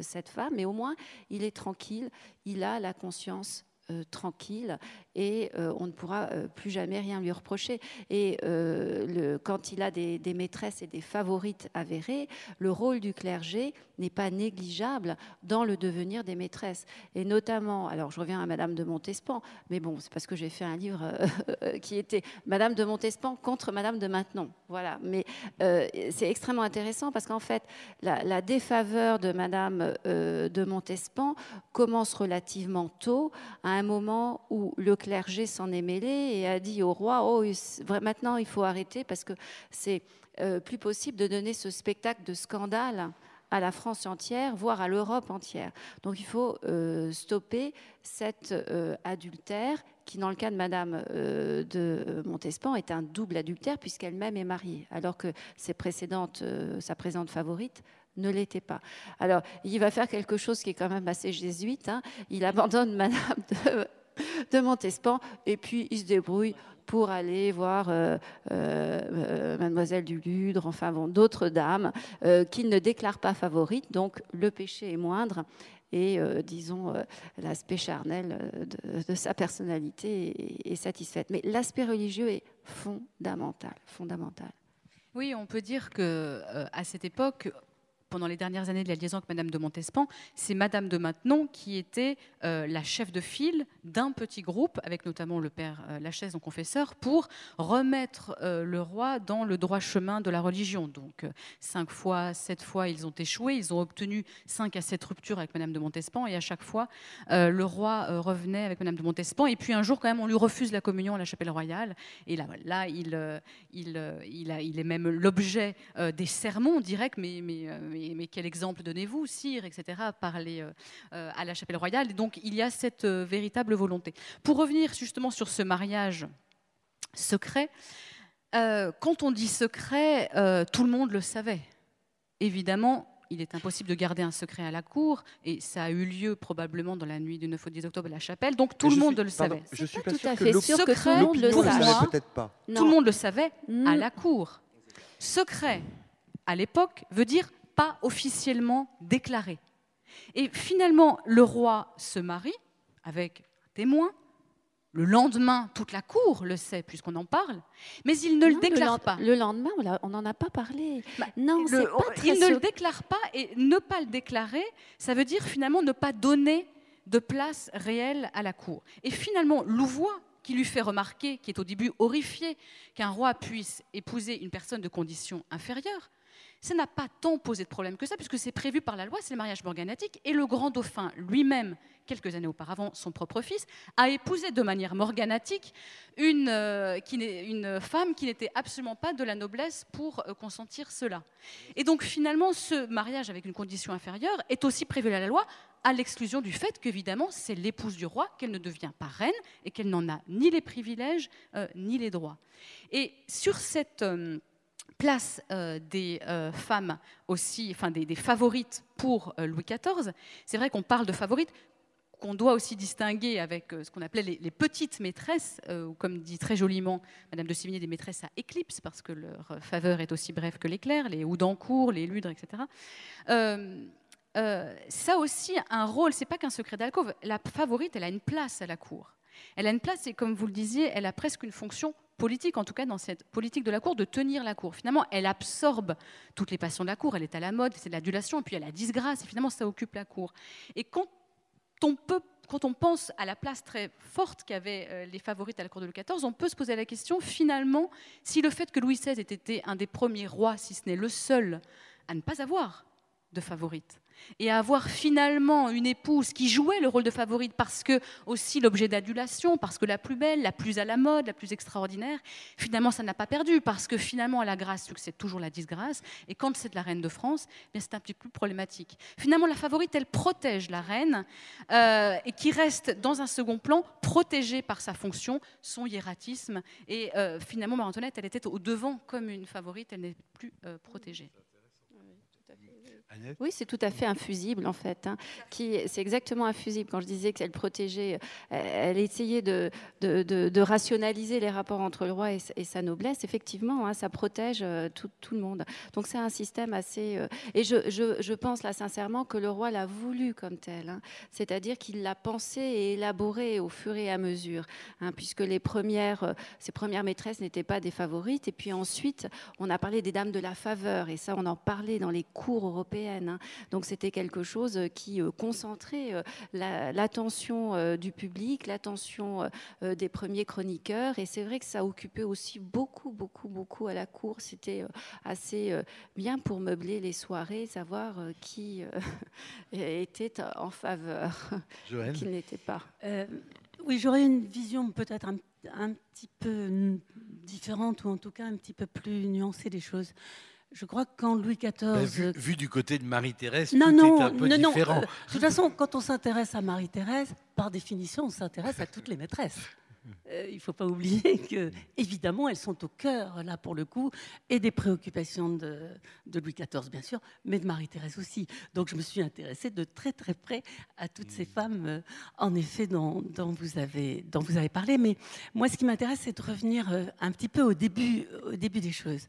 cette femme, mais au moins, il est tranquille, il a la conscience tranquille et euh, on ne pourra euh, plus jamais rien lui reprocher. Et euh, quand il a des, maîtresses et des favorites avérées, le rôle du clergé n'est pas négligeable dans le devenir des maîtresses. Et notamment, alors je reviens à Madame de Montespan, mais bon, c'est parce que j'ai fait un livre (laughs) qui était Madame de Montespan contre Madame de Maintenon. Voilà. Mais c'est extrêmement intéressant parce qu'en fait, la, la, défaveur de Madame de Montespan commence relativement tôt, à un moment où le clergé s'en est mêlé et a dit au roi Oh, maintenant il faut arrêter parce que c'est euh, plus possible de donner ce spectacle de scandale à la France entière, voire à l'Europe entière. Donc il faut euh, stopper cet euh, adultère qui, dans le cas de Madame de Montespan, est un double adultère puisqu'elle-même est mariée, alors que sa présente favorite ne l'était pas. Alors, il va faire quelque chose qui est quand même assez jésuite. Hein. Il abandonne Madame de Montespan, et puis il se débrouille pour aller voir euh, euh, euh, Mademoiselle du Ludre, enfin bon, d'autres dames qu'il ne déclare pas favorites, donc le péché est moindre et disons l'aspect charnel de, sa personnalité est, est satisfaite. Mais l'aspect religieux est fondamental, fondamental. Oui, on peut dire que à cette époque, pendant les dernières années de la liaison avec Madame de Montespan, c'est Madame de Maintenon qui était euh, la chef de file d'un petit groupe, avec notamment le père euh, Lachaise, son confesseur, pour remettre euh, le roi dans le droit chemin de la religion. Donc, cinq fois, sept fois, ils ont échoué. Ils ont obtenu cinq à sept ruptures avec Madame de Montespan, et à chaque fois, le roi revenait avec Madame de Montespan. Et puis un jour, quand même, on lui refuse la communion à la chapelle royale. Et là, là il, il, il, il est même l'objet des sermons directs, mais, mais mais, quel exemple donnez-vous, sire, etc., parler euh, euh, à la chapelle royale? Et donc, il y a cette euh, véritable volonté. Pour revenir justement sur ce mariage secret, quand on dit secret, tout le monde le savait. Évidemment, il est impossible de garder un secret à la cour, et ça a eu lieu probablement dans la nuit du 9 au 10 octobre à la chapelle, donc tout le monde le savait. Je suis pas, tout à fait sûr que tout le monde le savait. Peut-être pas. Tout le monde le savait à la cour. Secret, à l'époque, veut dire pas officiellement déclaré. Et finalement, le roi se marie avec un témoin. Le lendemain, toute la cour le sait puisqu'on en parle, mais il ne le déclare pas. Le lendemain, on n'en a pas parlé. Bah, non, il ne le déclare pas et ne pas le déclarer, ça veut dire finalement ne pas donner de place réelle à la cour. Et finalement, Louvois, qui lui fait remarquer, qui est au début horrifié, qu'un roi puisse épouser une personne de condition inférieure, ça n'a pas tant posé de problème que ça, puisque c'est prévu par la loi, c'est le mariage morganatique, et le grand dauphin lui-même, quelques années auparavant, son propre fils, a épousé de manière morganatique une, euh, femme qui n'était absolument pas de la noblesse pour euh, consentir cela. Et donc finalement, ce mariage avec une condition inférieure est aussi prévu à la loi, à l'exclusion du fait qu'évidemment, c'est l'épouse du roi, qu'elle ne devient pas reine et qu'elle n'en a ni les privilèges euh, ni les droits. Et sur cette place euh, des euh, femmes aussi, enfin des, favorites pour euh, Louis XIV. C'est vrai qu'on parle de favorites qu'on doit aussi distinguer avec ce qu'on appelait les, petites maîtresses, ou comme dit très joliment Madame de Sévigné, des maîtresses à éclipse, parce que leur faveur est aussi brève que l'éclair, les Houdancourt, les Ludres, etc. ça aussi un rôle, c'est pas qu'un secret d'alcôve. La favorite, elle a une place à la cour. Elle a une place et comme vous le disiez, elle a presque une fonction politique, en tout cas dans cette politique de la cour, de tenir la cour. Finalement, elle absorbe toutes les passions de la cour. Elle est à la mode, c'est de l'adulation, et puis elle a la disgrâce, et finalement, ça occupe la cour. Et quand on peut quand on pense à la place très forte qu'avaient euh, les favorites à la cour de Louis XIV, on peut se poser la question, finalement, si le fait que Louis XVI ait été un des premiers rois, si ce n'est le seul, à ne pas avoir de favorite, et avoir finalement une épouse qui jouait le rôle de favorite parce que aussi l'objet d'adulation, parce que la plus belle, la plus à la mode, la plus extraordinaire, finalement ça n'a pas perdu parce que finalement la grâce succède toujours la disgrâce et quand c'est de la reine de France, eh c'est un petit peu plus problématique. Finalement la favorite elle protège la reine euh, et qui reste dans un second plan protégée par sa fonction, son hiératisme et euh, finalement Marie-Antoinette elle était au devant comme une favorite, elle n'est plus euh, protégée. Oui, c'est tout à fait infusible en fait. Hein, c'est exactement infusible. Quand je disais qu'elle protégeait, euh, elle essayait de, de, rationaliser les rapports entre le roi et, sa noblesse. Effectivement, hein, ça protège euh, tout, le monde. Donc c'est un système assez. Euh, et je, je, pense là sincèrement que le roi l'a voulu comme tel. Hein. C'est-à-dire qu'il l'a pensé et élaboré au fur et à mesure, puisque les premières, ses premières maîtresses n'étaient pas des favorites. Et puis ensuite, on a parlé des dames de la faveur. Et ça, on en parlait dans les cours européens Hein. Donc c'était quelque chose euh, qui euh, concentrait euh, l'attention du public, l'attention des premiers chroniqueurs. Et c'est vrai que ça occupait aussi beaucoup, beaucoup, beaucoup à la cour. C'était assez bien pour meubler les soirées, savoir qui (laughs) était en faveur, (laughs) qui n'était pas. oui, j'aurais une vision peut-être un, un, petit peu différente ou en tout cas un petit peu plus nuancée des choses. Je crois que quand Louis XIV. Ben, vu, du côté de Marie-Thérèse, tout est un peu différent. Non. Euh, de toute façon, quand on s'intéresse à Marie-Thérèse, par définition, on s'intéresse à toutes les maîtresses. Euh, il ne faut pas oublier (laughs) que, évidemment, elles sont au cœur, là, pour le coup, et des préoccupations de, Louis XIV, bien sûr, mais de Marie-Thérèse aussi. Donc, je me suis intéressée de très, très près à toutes ces femmes, euh, en effet, dont, vous avez, dont vous avez parlé. Mais moi, ce qui m'intéresse, c'est de revenir un petit peu au début, au début des choses.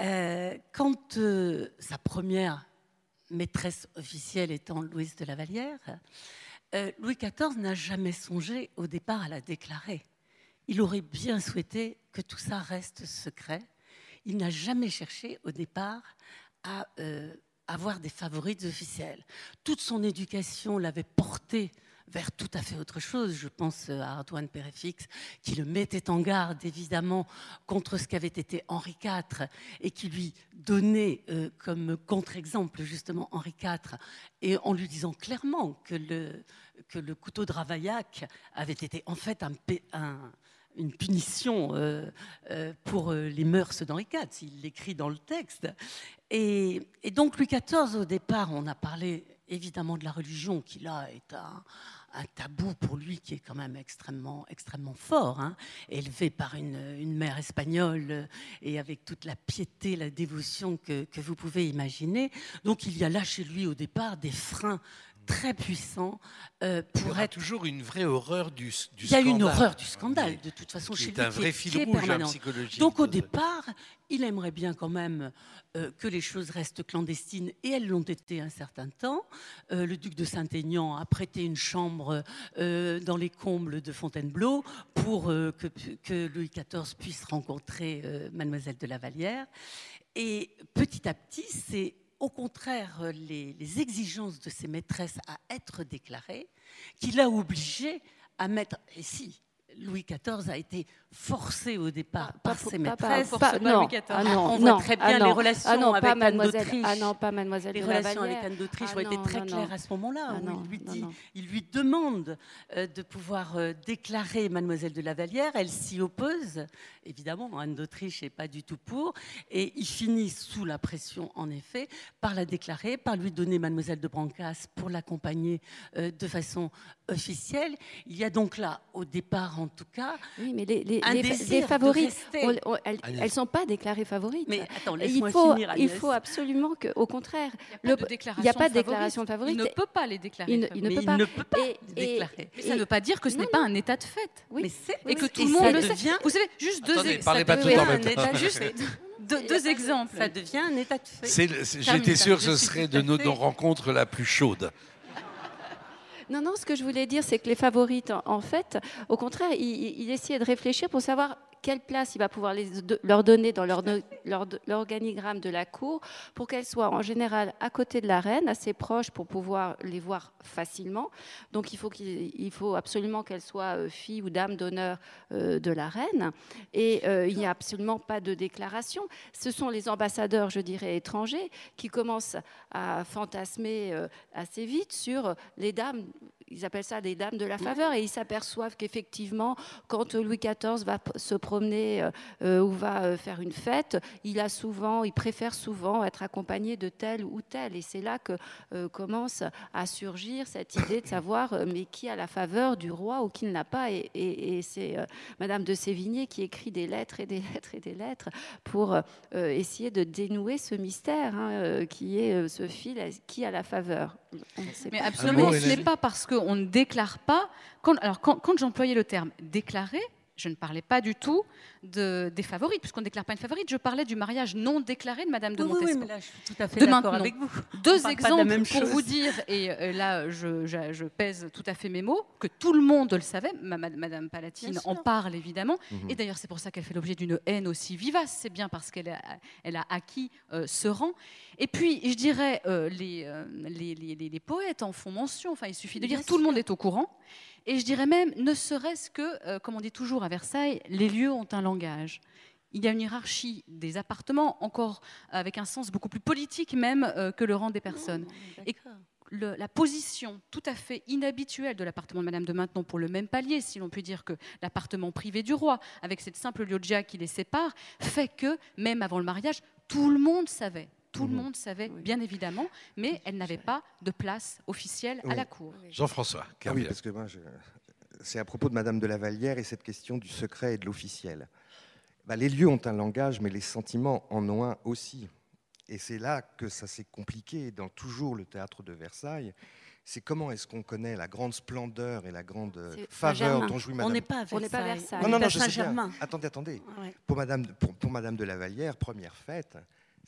Euh, quand euh, sa première maîtresse officielle étant Louise de la Vallière, euh, Louis XIV n'a jamais songé au départ à la déclarer. Il aurait bien souhaité que tout ça reste secret. Il n'a jamais cherché au départ à avoir des favorites officielles. Toute son éducation l'avait porté vers tout à fait autre chose. Je pense à Antoine Péréfix, qui le mettait en garde, évidemment, contre ce qu'avait été Henri IV, et qui lui donnait euh, comme contre-exemple, justement, Henri IV, et en lui disant clairement que le, que le couteau de Ravaillac avait été en fait un, une punition euh, euh, pour les mœurs d'Henri IV, il l'écrit dans le texte. Et, donc Louis XIV, au départ, on a parlé évidemment de la religion, qui là est un, tabou pour lui qui est quand même extrêmement, extrêmement fort, hein. élevé par une, mère espagnole euh, et avec toute la piété, la dévotion que vous pouvez imaginer. Donc il y a là chez lui au départ des freins très puissants euh, pour être toujours une vraie horreur du, du scandale. Il y a une horreur du scandale, de toute façon, chez lui. un vrai fil rouge psychologique. Donc au départ, il aimerait bien quand même euh, que les choses restent clandestines, et elles l'ont été un certain temps. Euh, le duc de Saint-Aignan a prêté une chambre dans les combles de Fontainebleau pour que, que, Louis XIV puisse rencontrer Mademoiselle de la Vallière. Et petit à petit, c'est au contraire les, les, exigences de ses maîtresses à être déclarées qui l'a obligé à mettre, et si, Louis XIV a été forcé au départ par ses maîtresses. Pas, non, ah non, on voit très bien les relations ah avec Anne d'Autriche. Ah non, pas Mademoiselle Les relations avec Anne d'Autriche ont été très claires à ce moment-là. il, lui dit, il lui demande euh, de pouvoir euh, déclarer Mademoiselle de la Vallière. Elle s'y oppose. Évidemment, Anne d'Autriche n'est pas du tout pour. Et il finit sous la pression, en effet, par la déclarer, par lui donner Mademoiselle de Brancas pour l'accompagner euh, de façon officielle. Il y a donc là, au départ en tout cas, oui, mais les, les, les, favorites, elles ne sont pas déclarées favorites. Mais attends, il faut, finir, il faut absolument que, au contraire, il n'y a pas de déclaration favorite. Il ne peut pas les déclarer. Il, ne, peut, pas. ne peut pas les déclarer. ça ne veut pas dire que ce n'est pas un état de fait. Oui. et que tout le monde le sait. Vous savez, juste deux deux, exemples. Ça devient un état de fait. J'étais sûr que ce serait de nos rencontres la plus chaude. Non, non, ce que je voulais dire, c'est que les favorites, en, fait, au contraire, il, il essayait de réfléchir pour savoir quelle place il va pouvoir leur donner dans l'organigramme de la cour pour qu'elles soient en général à côté de la reine, assez proches pour pouvoir les voir facilement. Donc il faut absolument qu'elles soient euh, filles ou dames d'honneur euh, de la reine. Et euh, il n'y a absolument pas de déclaration. Ce sont les ambassadeurs, je dirais, étrangers qui commencent à fantasmer assez vite sur les dames ils appellent ça des dames de la faveur, et ils s'aperçoivent qu'effectivement, quand Louis XIV va se promener euh, euh, ou va euh, faire une fête, il a souvent, il préfère souvent être accompagné de tel ou tel, et c'est là que commence à surgir cette idée de (coughs) savoir mais qui a la faveur du roi ou qui ne l'a pas, et, c'est Madame de Sévigné qui écrit des lettres et des (laughs) lettres et des lettres pour essayer de dénouer ce mystère hein, qui est ce fil qui a la faveur. Mais absolument, ce n'est pas parce qu'on ne déclare pas. alors, quand j'employais le terme déclarer, je ne parlais pas du tout de, des favorites, puisqu'on ne déclare pas une favorite. Je parlais du mariage non déclaré de Madame de Montespan. Oui, mais là, je suis tout à fait d'accord avec vous. Deux exemples pour vous dire, et euh, là, je, pèse tout à fait mes mots, que tout le monde le savait. Madame Palatine en parle évidemment. Mhm. Et d'ailleurs, c'est pour ça qu'elle fait l'objet d'une haine aussi vivace. C'est bien parce qu'elle a, elle a acquis euh, ce rang. Et puis, je dirais, euh, les, les, les, les, poètes en font mention. Enfin, il suffit de dire tout le monde est au courant. Et je dirais même, ne serait-ce que, euh, comme on dit toujours à Versailles, les lieux ont un langage. Il y a une hiérarchie des appartements, encore avec un sens beaucoup plus politique même euh, que le rang des personnes. Oh, et la position tout à fait inhabituelle de l'appartement de Madame de Maintenon pour le même palier, si l'on peut dire que l'appartement privé du roi, avec cette simple loggia qui les sépare, fait que, même avant le mariage, tout le monde savait tout le mhm. monde savait, bien évidemment, mais elle n'avait pas de place officielle à la cour. Jean-François. Ah oui, parce que moi, c'est à propos de Madame de la Vallière et cette question du secret et de l'officiel. Bah, les lieux ont un langage, mais les sentiments en ont un aussi. Et c'est là que ça s'est compliqué dans toujours le théâtre de Versailles. C'est comment est-ce qu'on connaît la grande splendeur et la grande faveur dont jouit Madame. On n'est pas à Versailles. Non, non, non, je sais bien. Attendez, attendez. Pour, Madame, pour, pour Madame de la Vallière, première fête,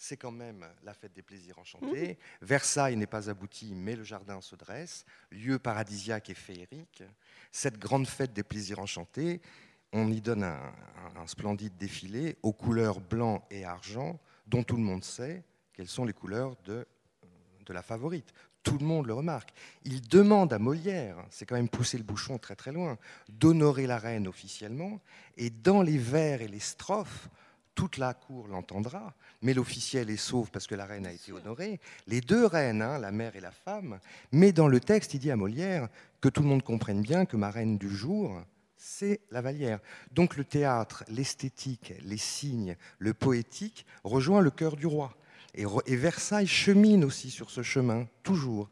c'est quand même la fête des plaisirs enchantés. Mmh. Versailles n'est pas abouti, mais le jardin se dresse, lieu paradisiaque et féerique. Cette grande fête des plaisirs enchantés, on y donne un, splendide défilé aux couleurs blanc et argent, dont tout le monde sait quelles sont les couleurs de, de la favorite. Tout le monde le remarque. Il demande à Molière, c'est quand même pousser le bouchon très très loin, d'honorer la reine officiellement, et dans les vers et les strophes, toute la cour l'entendra, mais l'officiel est sauf parce que la reine a été honorée. Les deux reines, hein, la mère et la femme, mais dans le texte, il dit à Molière que tout le monde comprenne bien que ma reine du jour, c'est la Vallière. Donc le théâtre, l'esthétique, les signes, le poétique rejoint le cœur du roi. Et, Versailles chemine aussi sur ce chemin, toujours.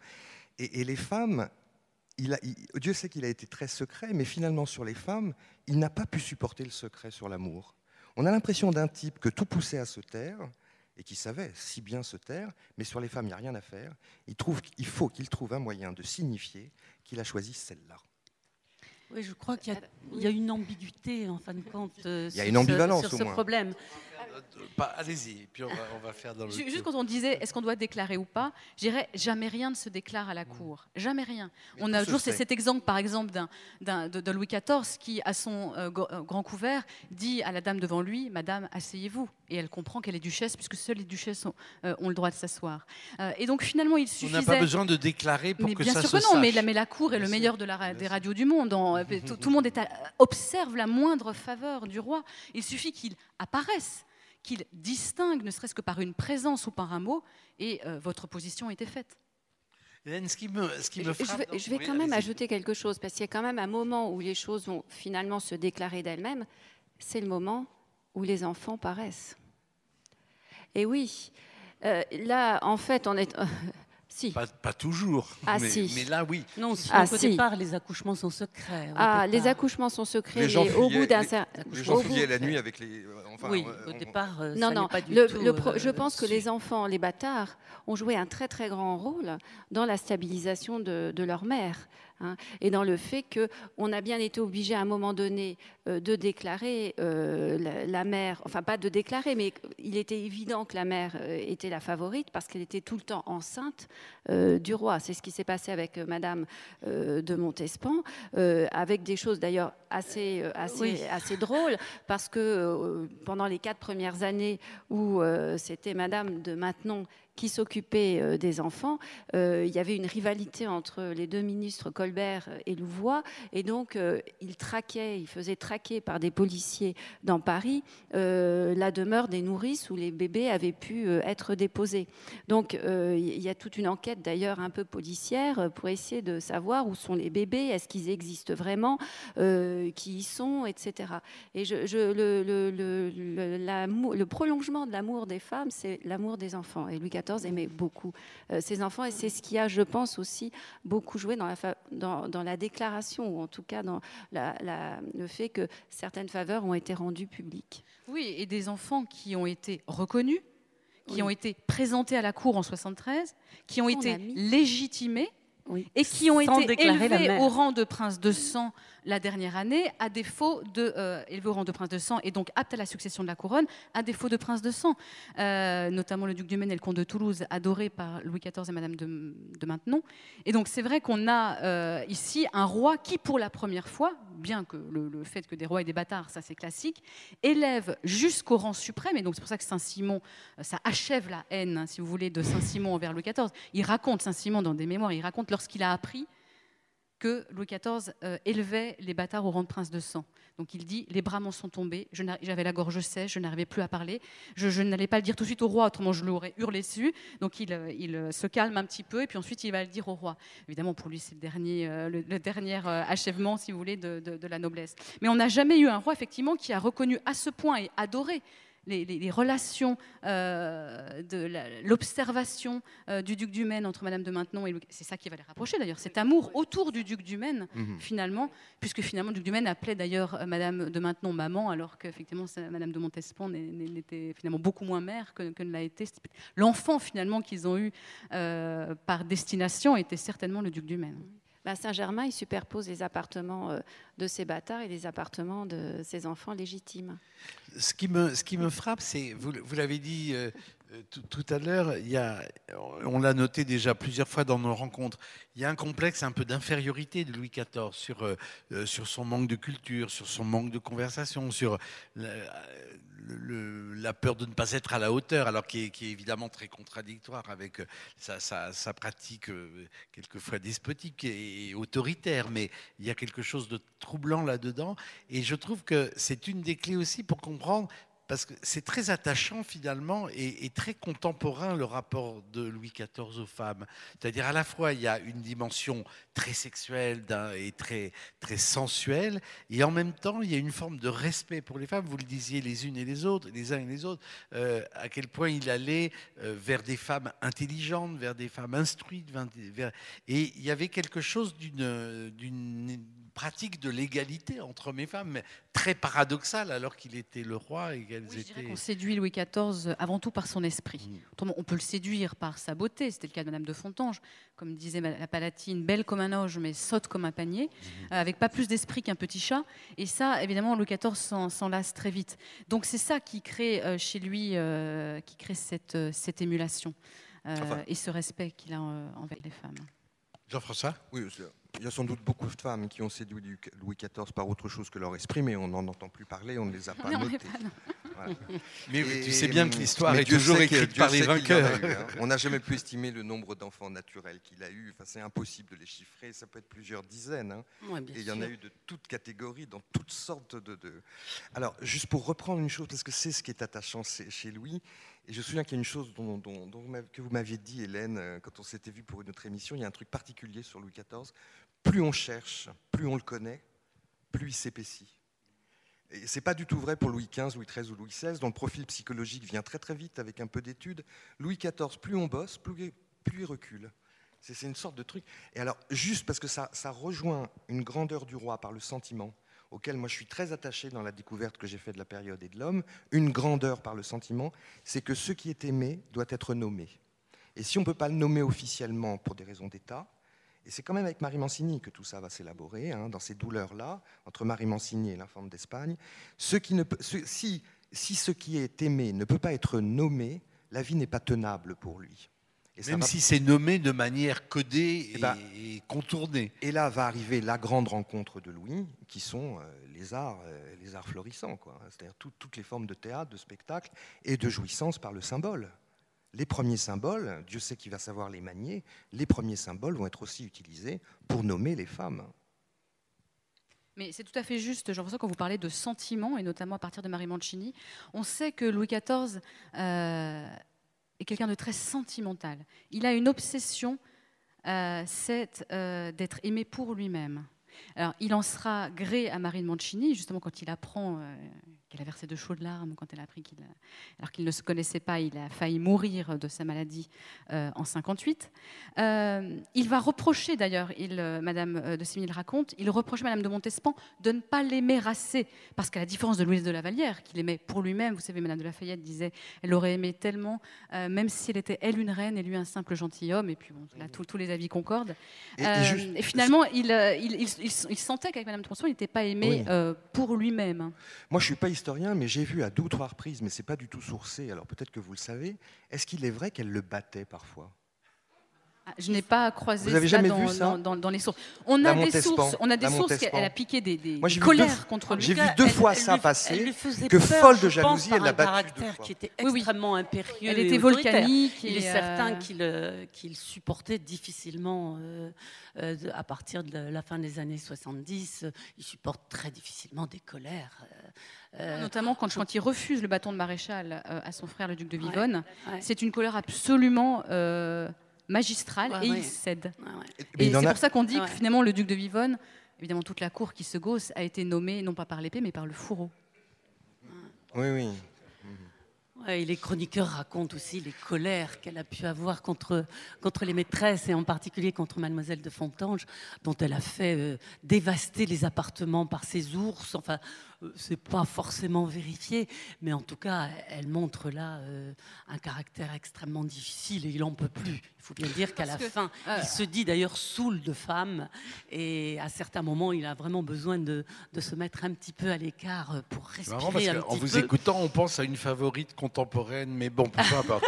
Et, les femmes, Dieu sait qu'il a été très secret, mais finalement sur les femmes, il n'a pas pu supporter le secret sur l'amour. On a l'impression d'un type que tout poussait à se taire et qui savait si bien se taire, mais sur les femmes, il n'y a rien à faire. Il, trouve, il faut qu'il trouve un moyen de signifier qu'il a choisi celle-là. Oui, je crois qu'il y, a une ambiguïté, en fin de compte, il y a une ambivalence, sur, ce problème. Allez-y, puis on va, faire dans le. Juste quand on disait est-ce qu'on doit déclarer ou pas, je dirais jamais rien ne se déclare à la mm. cour. Jamais rien. on a toujours cet exemple, par exemple, d'un, de, Louis XIV qui, à son euh, euh, grand couvert, dit à la dame devant lui Madame, asseyez-vous. Et elle comprend qu'elle est duchesse, puisque seules les duchesses ont, euh, le droit de s'asseoir. et donc finalement, il suffisait. On n'a pas besoin de déclarer pour que ça se sache. Bien sûr que non, mais la, mais la cour est le meilleur de la, des radios du monde. tout, tout, le monde est observe la moindre faveur du roi. Il suffit qu'il apparaisse qu'il distingue, ne serait-ce que par une présence ou par un mot, et euh, votre position était faite. ce qui me, ce qui me frappe, je vais, quand même ajouter quelque chose, parce qu'il y a quand même un moment où les choses vont finalement se déclarer d'elles-mêmes, c'est le moment où les enfants paraissent. Et oui, euh, là, en fait, on est... (laughs) Pas, toujours. Ah, mais, si. mais, là, oui. Non, ah, au départ, les accouchements sont secrets. Ah, les accouchements sont secrets, les mais au bout d'un certain. Les gens fouillaient la nuit avec les. Enfin, oui, au départ. Euh, non, non. Pas du le, tout, le je pense que les enfants, les bâtards, ont joué un très très grand rôle dans la stabilisation de, de leur mère. Hein, et dans le fait qu'on a bien été obligé à un moment donné euh, de déclarer euh, la, mère, enfin pas de déclarer, mais il était évident que la mère euh, était la favorite parce qu'elle était tout le temps enceinte du roi. C'est ce qui s'est passé avec Madame de Montespan, avec des choses d'ailleurs assez, assez, assez drôles, parce que pendant les quatre premières années où c'était Madame de Maintenon qui s'occupait euh, des enfants, euh, il y avait une rivalité entre les deux ministres Colbert et Louvois, et donc euh, il traquait, il faisait traquer par des policiers dans Paris la demeure des nourrices où les bébés avaient pu être déposés. Donc il y a toute une enquête d'ailleurs un peu policière pour essayer de savoir où sont les bébés, est-ce qu'ils existent vraiment, qui y sont, etc. Et le, le prolongement de l'amour des femmes, c'est l'amour des enfants. Et Louis XIV aimait beaucoup euh, ses enfants et c'est ce qui a, je pense, aussi beaucoup joué dans la, dans, la déclaration ou en tout cas dans le fait que certaines faveurs ont été rendues publiques. Oui, et des enfants qui ont été reconnus, qui ont été présentés à la cour en 73, qui ont été légitimés et qui ont été élevés au rang de prince de sang la dernière année, à défaut de euh, élevé au rang de prince de sang et donc apte à la succession de la couronne, à défaut de prince de sang, euh, notamment le duc du Maine et le comte de Toulouse, adoré par Louis XIV et Madame de, de Maintenon. Et donc c'est vrai qu'on a euh, ici un roi qui, pour la première fois, bien que le, fait que des rois et des bâtards, ça c'est classique, élève jusqu'au rang suprême, et donc c'est pour ça que Saint-Simon, ça achève la haine, hein, si vous voulez, de Saint-Simon envers Louis XIV. Il raconte, Saint-Simon dans des mémoires, il raconte lorsqu'il a appris que Louis XIV euh, élevait les bâtards au rang de prince de sang. Donc il dit Les bras m'en sont tombés, j'avais la gorge sèche, je n'arrivais plus à parler. Je, n'allais pas le dire tout de suite au roi, autrement je l'aurais hurlé dessus. Donc il, euh, euh, se calme un petit peu et puis ensuite il va le dire au roi. Évidemment, pour lui, c'est le dernier, le, dernier achèvement, si vous voulez, de la noblesse. Mais on n'a jamais eu un roi, effectivement, qui a reconnu à ce point et adoré les, relations, euh, de l'observation euh, du duc du Maine entre Madame de Maintenon et c'est ça qui va les rapprocher d'ailleurs, cet amour autour du duc du Maine mhm. finalement, puisque finalement le duc du Maine appelait d'ailleurs euh, Madame de Maintenon maman, alors qu'effectivement Madame de Montespan n'était finalement beaucoup moins mère que, que ne l'a été. L'enfant finalement qu'ils ont eu par destination était certainement le duc du Maine. Bah, Saint-Germain, il superpose les appartements euh, de ses bâtards et les appartements de ses enfants légitimes. Ce qui me, ce qui me frappe, c'est, vous, vous l'avez dit euh, euh, tout, à l'heure, on l'a noté déjà plusieurs fois dans nos rencontres, il y a un complexe un peu d'infériorité de Louis XIV sur, sur son manque de culture, sur son manque de conversation, sur la peur de ne pas être à la hauteur, alors qui est, évidemment très contradictoire avec euh, sa, pratique euh, quelquefois despotique et, autoritaire, mais il y a quelque chose de troublant là-dedans. Et je trouve que c'est une des clés aussi pour comprendre parce que c'est très attachant finalement et, très contemporain le rapport de Louis XIV aux femmes. C'est-à-dire à la fois il y a une dimension très sexuelle et très, très sensuelle, et en même temps il y a une forme de respect pour les femmes. Vous le disiez les unes et les autres, les uns et les autres, euh, à quel point il allait euh, vers des femmes intelligentes, vers des femmes instruites, vers, et il y avait quelque chose d'une pratique de l'égalité entre hommes et femmes, mais très paradoxale alors qu'il était le roi et qu'elles étaient. On séduit Louis XIV avant tout par son esprit. Mm. on peut le séduire par sa beauté. C'était le cas de Madame de Fontange, comme disait la Palatine, belle comme un ange mais sotte comme un panier, mm-hmm. euh, avec pas plus d'esprit qu'un petit chat. Et ça, évidemment, Louis XIV s'en lasse très vite. Donc c'est ça qui crée euh, chez lui, euh, qui crée cette, cette émulation et ce respect qu'il a envers les femmes. Jean-François? Oui, il y a sans doute beaucoup de femmes qui ont séduit Louis XIV par autre chose que leur esprit, mais on n'en entend plus parler, on ne les a pas (laughs) notées. (laughs) Mais tu sais bien que l'histoire est toujours écrite par les vainqueurs. Hein. On n'a jamais pu estimer le nombre d'enfants naturels qu'il a eu. Enfin, c'est impossible de les chiffrer. Ça peut être plusieurs dizaines. Hein. et il y en a eu de toutes catégories, dans toutes sortes de, de... Alors, juste pour reprendre une chose, parce que c'est ce qui est attachant chez Louis, et je me souviens qu'il y a une chose que vous m'aviez dit, Hélène, euh, quand on s'était vu pour une autre émission, il y a un truc particulier sur Louis XIV. Plus on cherche, plus on le connaît, plus il s'épaissit. Et ce n'est pas du tout vrai pour Louis XV, Louis XIII ou Louis XVI, dont le profil psychologique vient très très vite avec un peu d'études. Louis XIV, plus on bosse, plus, il recule. C'est une sorte de truc. Et alors, juste parce que ça rejoint une grandeur du roi par le sentiment, auquel moi je suis très attaché dans la découverte que j'ai faite de la période et de l'homme, une grandeur par le sentiment, c'est que ce qui est aimé doit être nommé. Et si on ne peut pas le nommer officiellement pour des raisons d'État, et c'est quand même avec Marie Mancini que tout ça va s'élaborer, hein, dans ces douleurs-là, entre Marie Mancini et l'infante d'Espagne, si, si ce qui est aimé ne peut pas être nommé, la vie n'est pas tenable pour lui. Même si c'est nommé de manière codée eh ben, et, contournée. Et là va arriver la grande rencontre de Louis, qui sont euh, les arts, euh, les arts florissants, c'est-à-dire toutes les formes de théâtre, de spectacle et de jouissance par le symbole. Les premiers symboles, Dieu sait qui va savoir les manier, les premiers symboles vont être aussi utilisés pour nommer les femmes. Mais c'est tout à fait juste, Jean-François, quand vous parlez de sentiments, et notamment à partir de Marie Mancini, on sait que Louis XIV est quelqu'un de très sentimental. Il a une obsession, euh, c'est euh, d'être aimé pour lui-même. Alors, il en sera gré à Marine Mancini, justement quand il apprend euh, qu'elle a versé de chaudes larmes quand elle a appris qu'il, alors qu'il ne se connaissait pas, il a failli mourir de sa maladie euh, en 58. Euh, il va reprocher d'ailleurs, il, euh, Madame de Séville raconte, il reproche Madame de Montespan de ne pas l'aimer assez, parce qu'à la différence de Louise de la Vallière, qu'il aimait pour lui-même, vous savez, Madame de Lafayette disait, elle l'aurait aimé tellement, même si elle était elle une reine et lui un simple gentilhomme, et puis bon, là tous les avis concordent. Et, finalement, il, il, sentait qu'avec Madame de Montespan, il n'était pas aimé pour lui-même. Moi, je suis pas historien, mais j'ai vu à deux ou trois reprises, mais c'est pas du tout sourcé, alors peut-être que vous le savez, est-ce qu'il est vrai qu'elle le battait parfois? Ah, je n'ai pas croisé Vous ça, dans, dans, dans, les sources. On a des sources, on a des sources qu'elle a piqué des, des colères contre lui. J'ai vu deux fois ça passer. que folle de jalousie, elle l'a battu. caractère qui était extrêmement impérieux. Elle était volcanique. Il est certain euh, qu'il supportait difficilement, euh, euh, à partir de la fin des années 70, il supporte très difficilement des colères. Notamment quand, quand, il refuse le bâton de maréchal à son frère, le duc de Vivonne. C'est une colère absolument magistral et il cède. Et c'est pour ça qu'on dit que finalement le duc de Vivonne, évidemment toute la cour qui se gausse, a été nommée non pas par l'épée mais par le fourreau. Oui, oui. et les chroniqueurs racontent aussi les colères qu'elle a pu avoir contre, contre les maîtresses, et en particulier contre Mademoiselle de Fontange, dont elle a fait euh, dévaster les appartements par ses ours. Enfin, euh, c'est pas forcément vérifié, mais en tout cas, elle montre là euh, un caractère extrêmement difficile et il en peut plus. Il faut bien dire qu'à la fin, euh, il se dit d'ailleurs saoul de femme et à certains moments, il a vraiment besoin de, de se mettre un petit peu à l'écart pour respirer un En vous écoutant, on pense à une favorite contemporaine, mais bon, peu importe.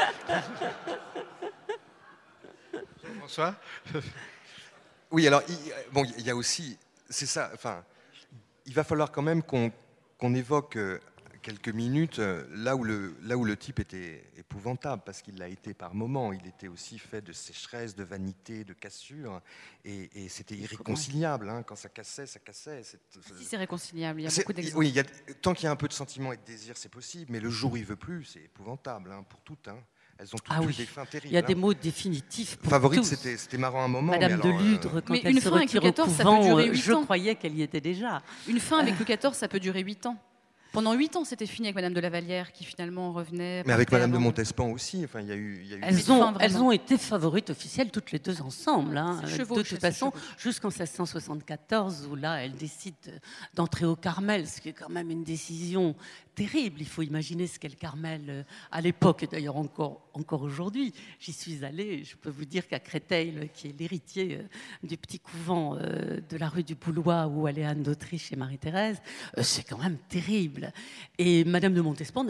François Oui, alors, il, bon, il y a aussi, c'est ça, enfin, il va falloir quand même qu'on qu'on évoque euh, quelques minutes euh, là où le, là où le type était épouvantable, parce qu'il l'a été par moments. Il était aussi fait de sécheresse, de vanité, de cassure, et, c'était irréconciliable. Hein. Quand ça cassait, ça cassait. Si c'est réconciliable, il y a beaucoup d'exemples. Oui, tant qu'il y a un peu de sentiment et de désir, c'est possible, mais le jour où il veut plus, c'est épouvantable hein, pour toutes. Hein. Elles ont toutes ah des fins terribles. Il y a des mots définitifs pour Favorite, c'était marrant un moment. Madame de Ludre, euh, quand mais elle une fin avec le 14, ça peut durer 8 ans. Je croyais qu'elle y était déjà. Une fin avec (laughs) le 14, ça peut durer 8 ans. Pendant huit ans, c'était fini avec Madame de la Vallière, qui finalement revenait. Mais avec Madame de Montespan aussi. Enfin, il y a eu. Y a eu elles, ont, elles, ont, été favorites officielles toutes les deux ensemble. Hein. de toute façon, jusqu'en 1674, où là, elles décident d'entrer au Carmel, ce qui est quand même une décision terrible. Il faut imaginer ce qu'est le Carmel euh, à l'époque, et d'ailleurs encore, aujourd'hui. J'y suis allée, je peux vous dire qu'à Créteil, qui est l'héritier euh, du petit couvent euh, de la rue du Boulois où allait Anne d'Autriche et Marie-Thérèse, c'est quand même terrible. Et Madame de Montespan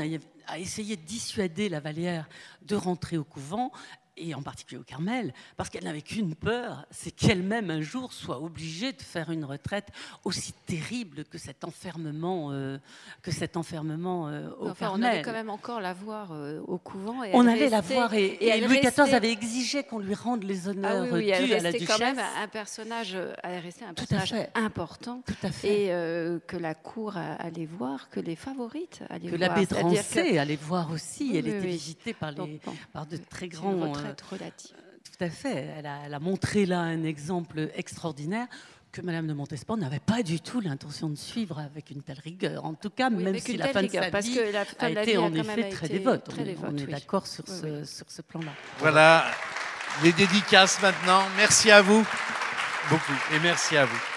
a essayé de dissuader la Vallière de rentrer au couvent et en particulier au Carmel, parce qu'elle n'avait qu'une peur, c'est qu'elle-même un jour soit obligée de faire une retraite aussi terrible que cet enfermement, euh, que cet enfermement euh, au enfin, Carmel. On allait quand même encore la voir euh, au couvent. Et on allait la voir et, Louis XIV avait exigé qu'on lui rende les honneurs ah oui, oui, à la duchesse. quand même un personnage, elle restait un personnage important, Tout à fait. et que la cour allait voir, que les favorites allaient voir. Que l'abbé Drancé allait voir aussi. elle était visitée par, les, par de très grands relative. Euh, tout à fait. Elle a, montré là un exemple extraordinaire que Madame de Montespan n'avait pas du tout l'intention de suivre avec une telle rigueur. En tout cas, même si la fin de sa vie a été en effet très dévote. on, est d'accord sur, ce, sur ce plan-là. Voilà les dédicaces maintenant. Merci à vous beaucoup et merci à vous.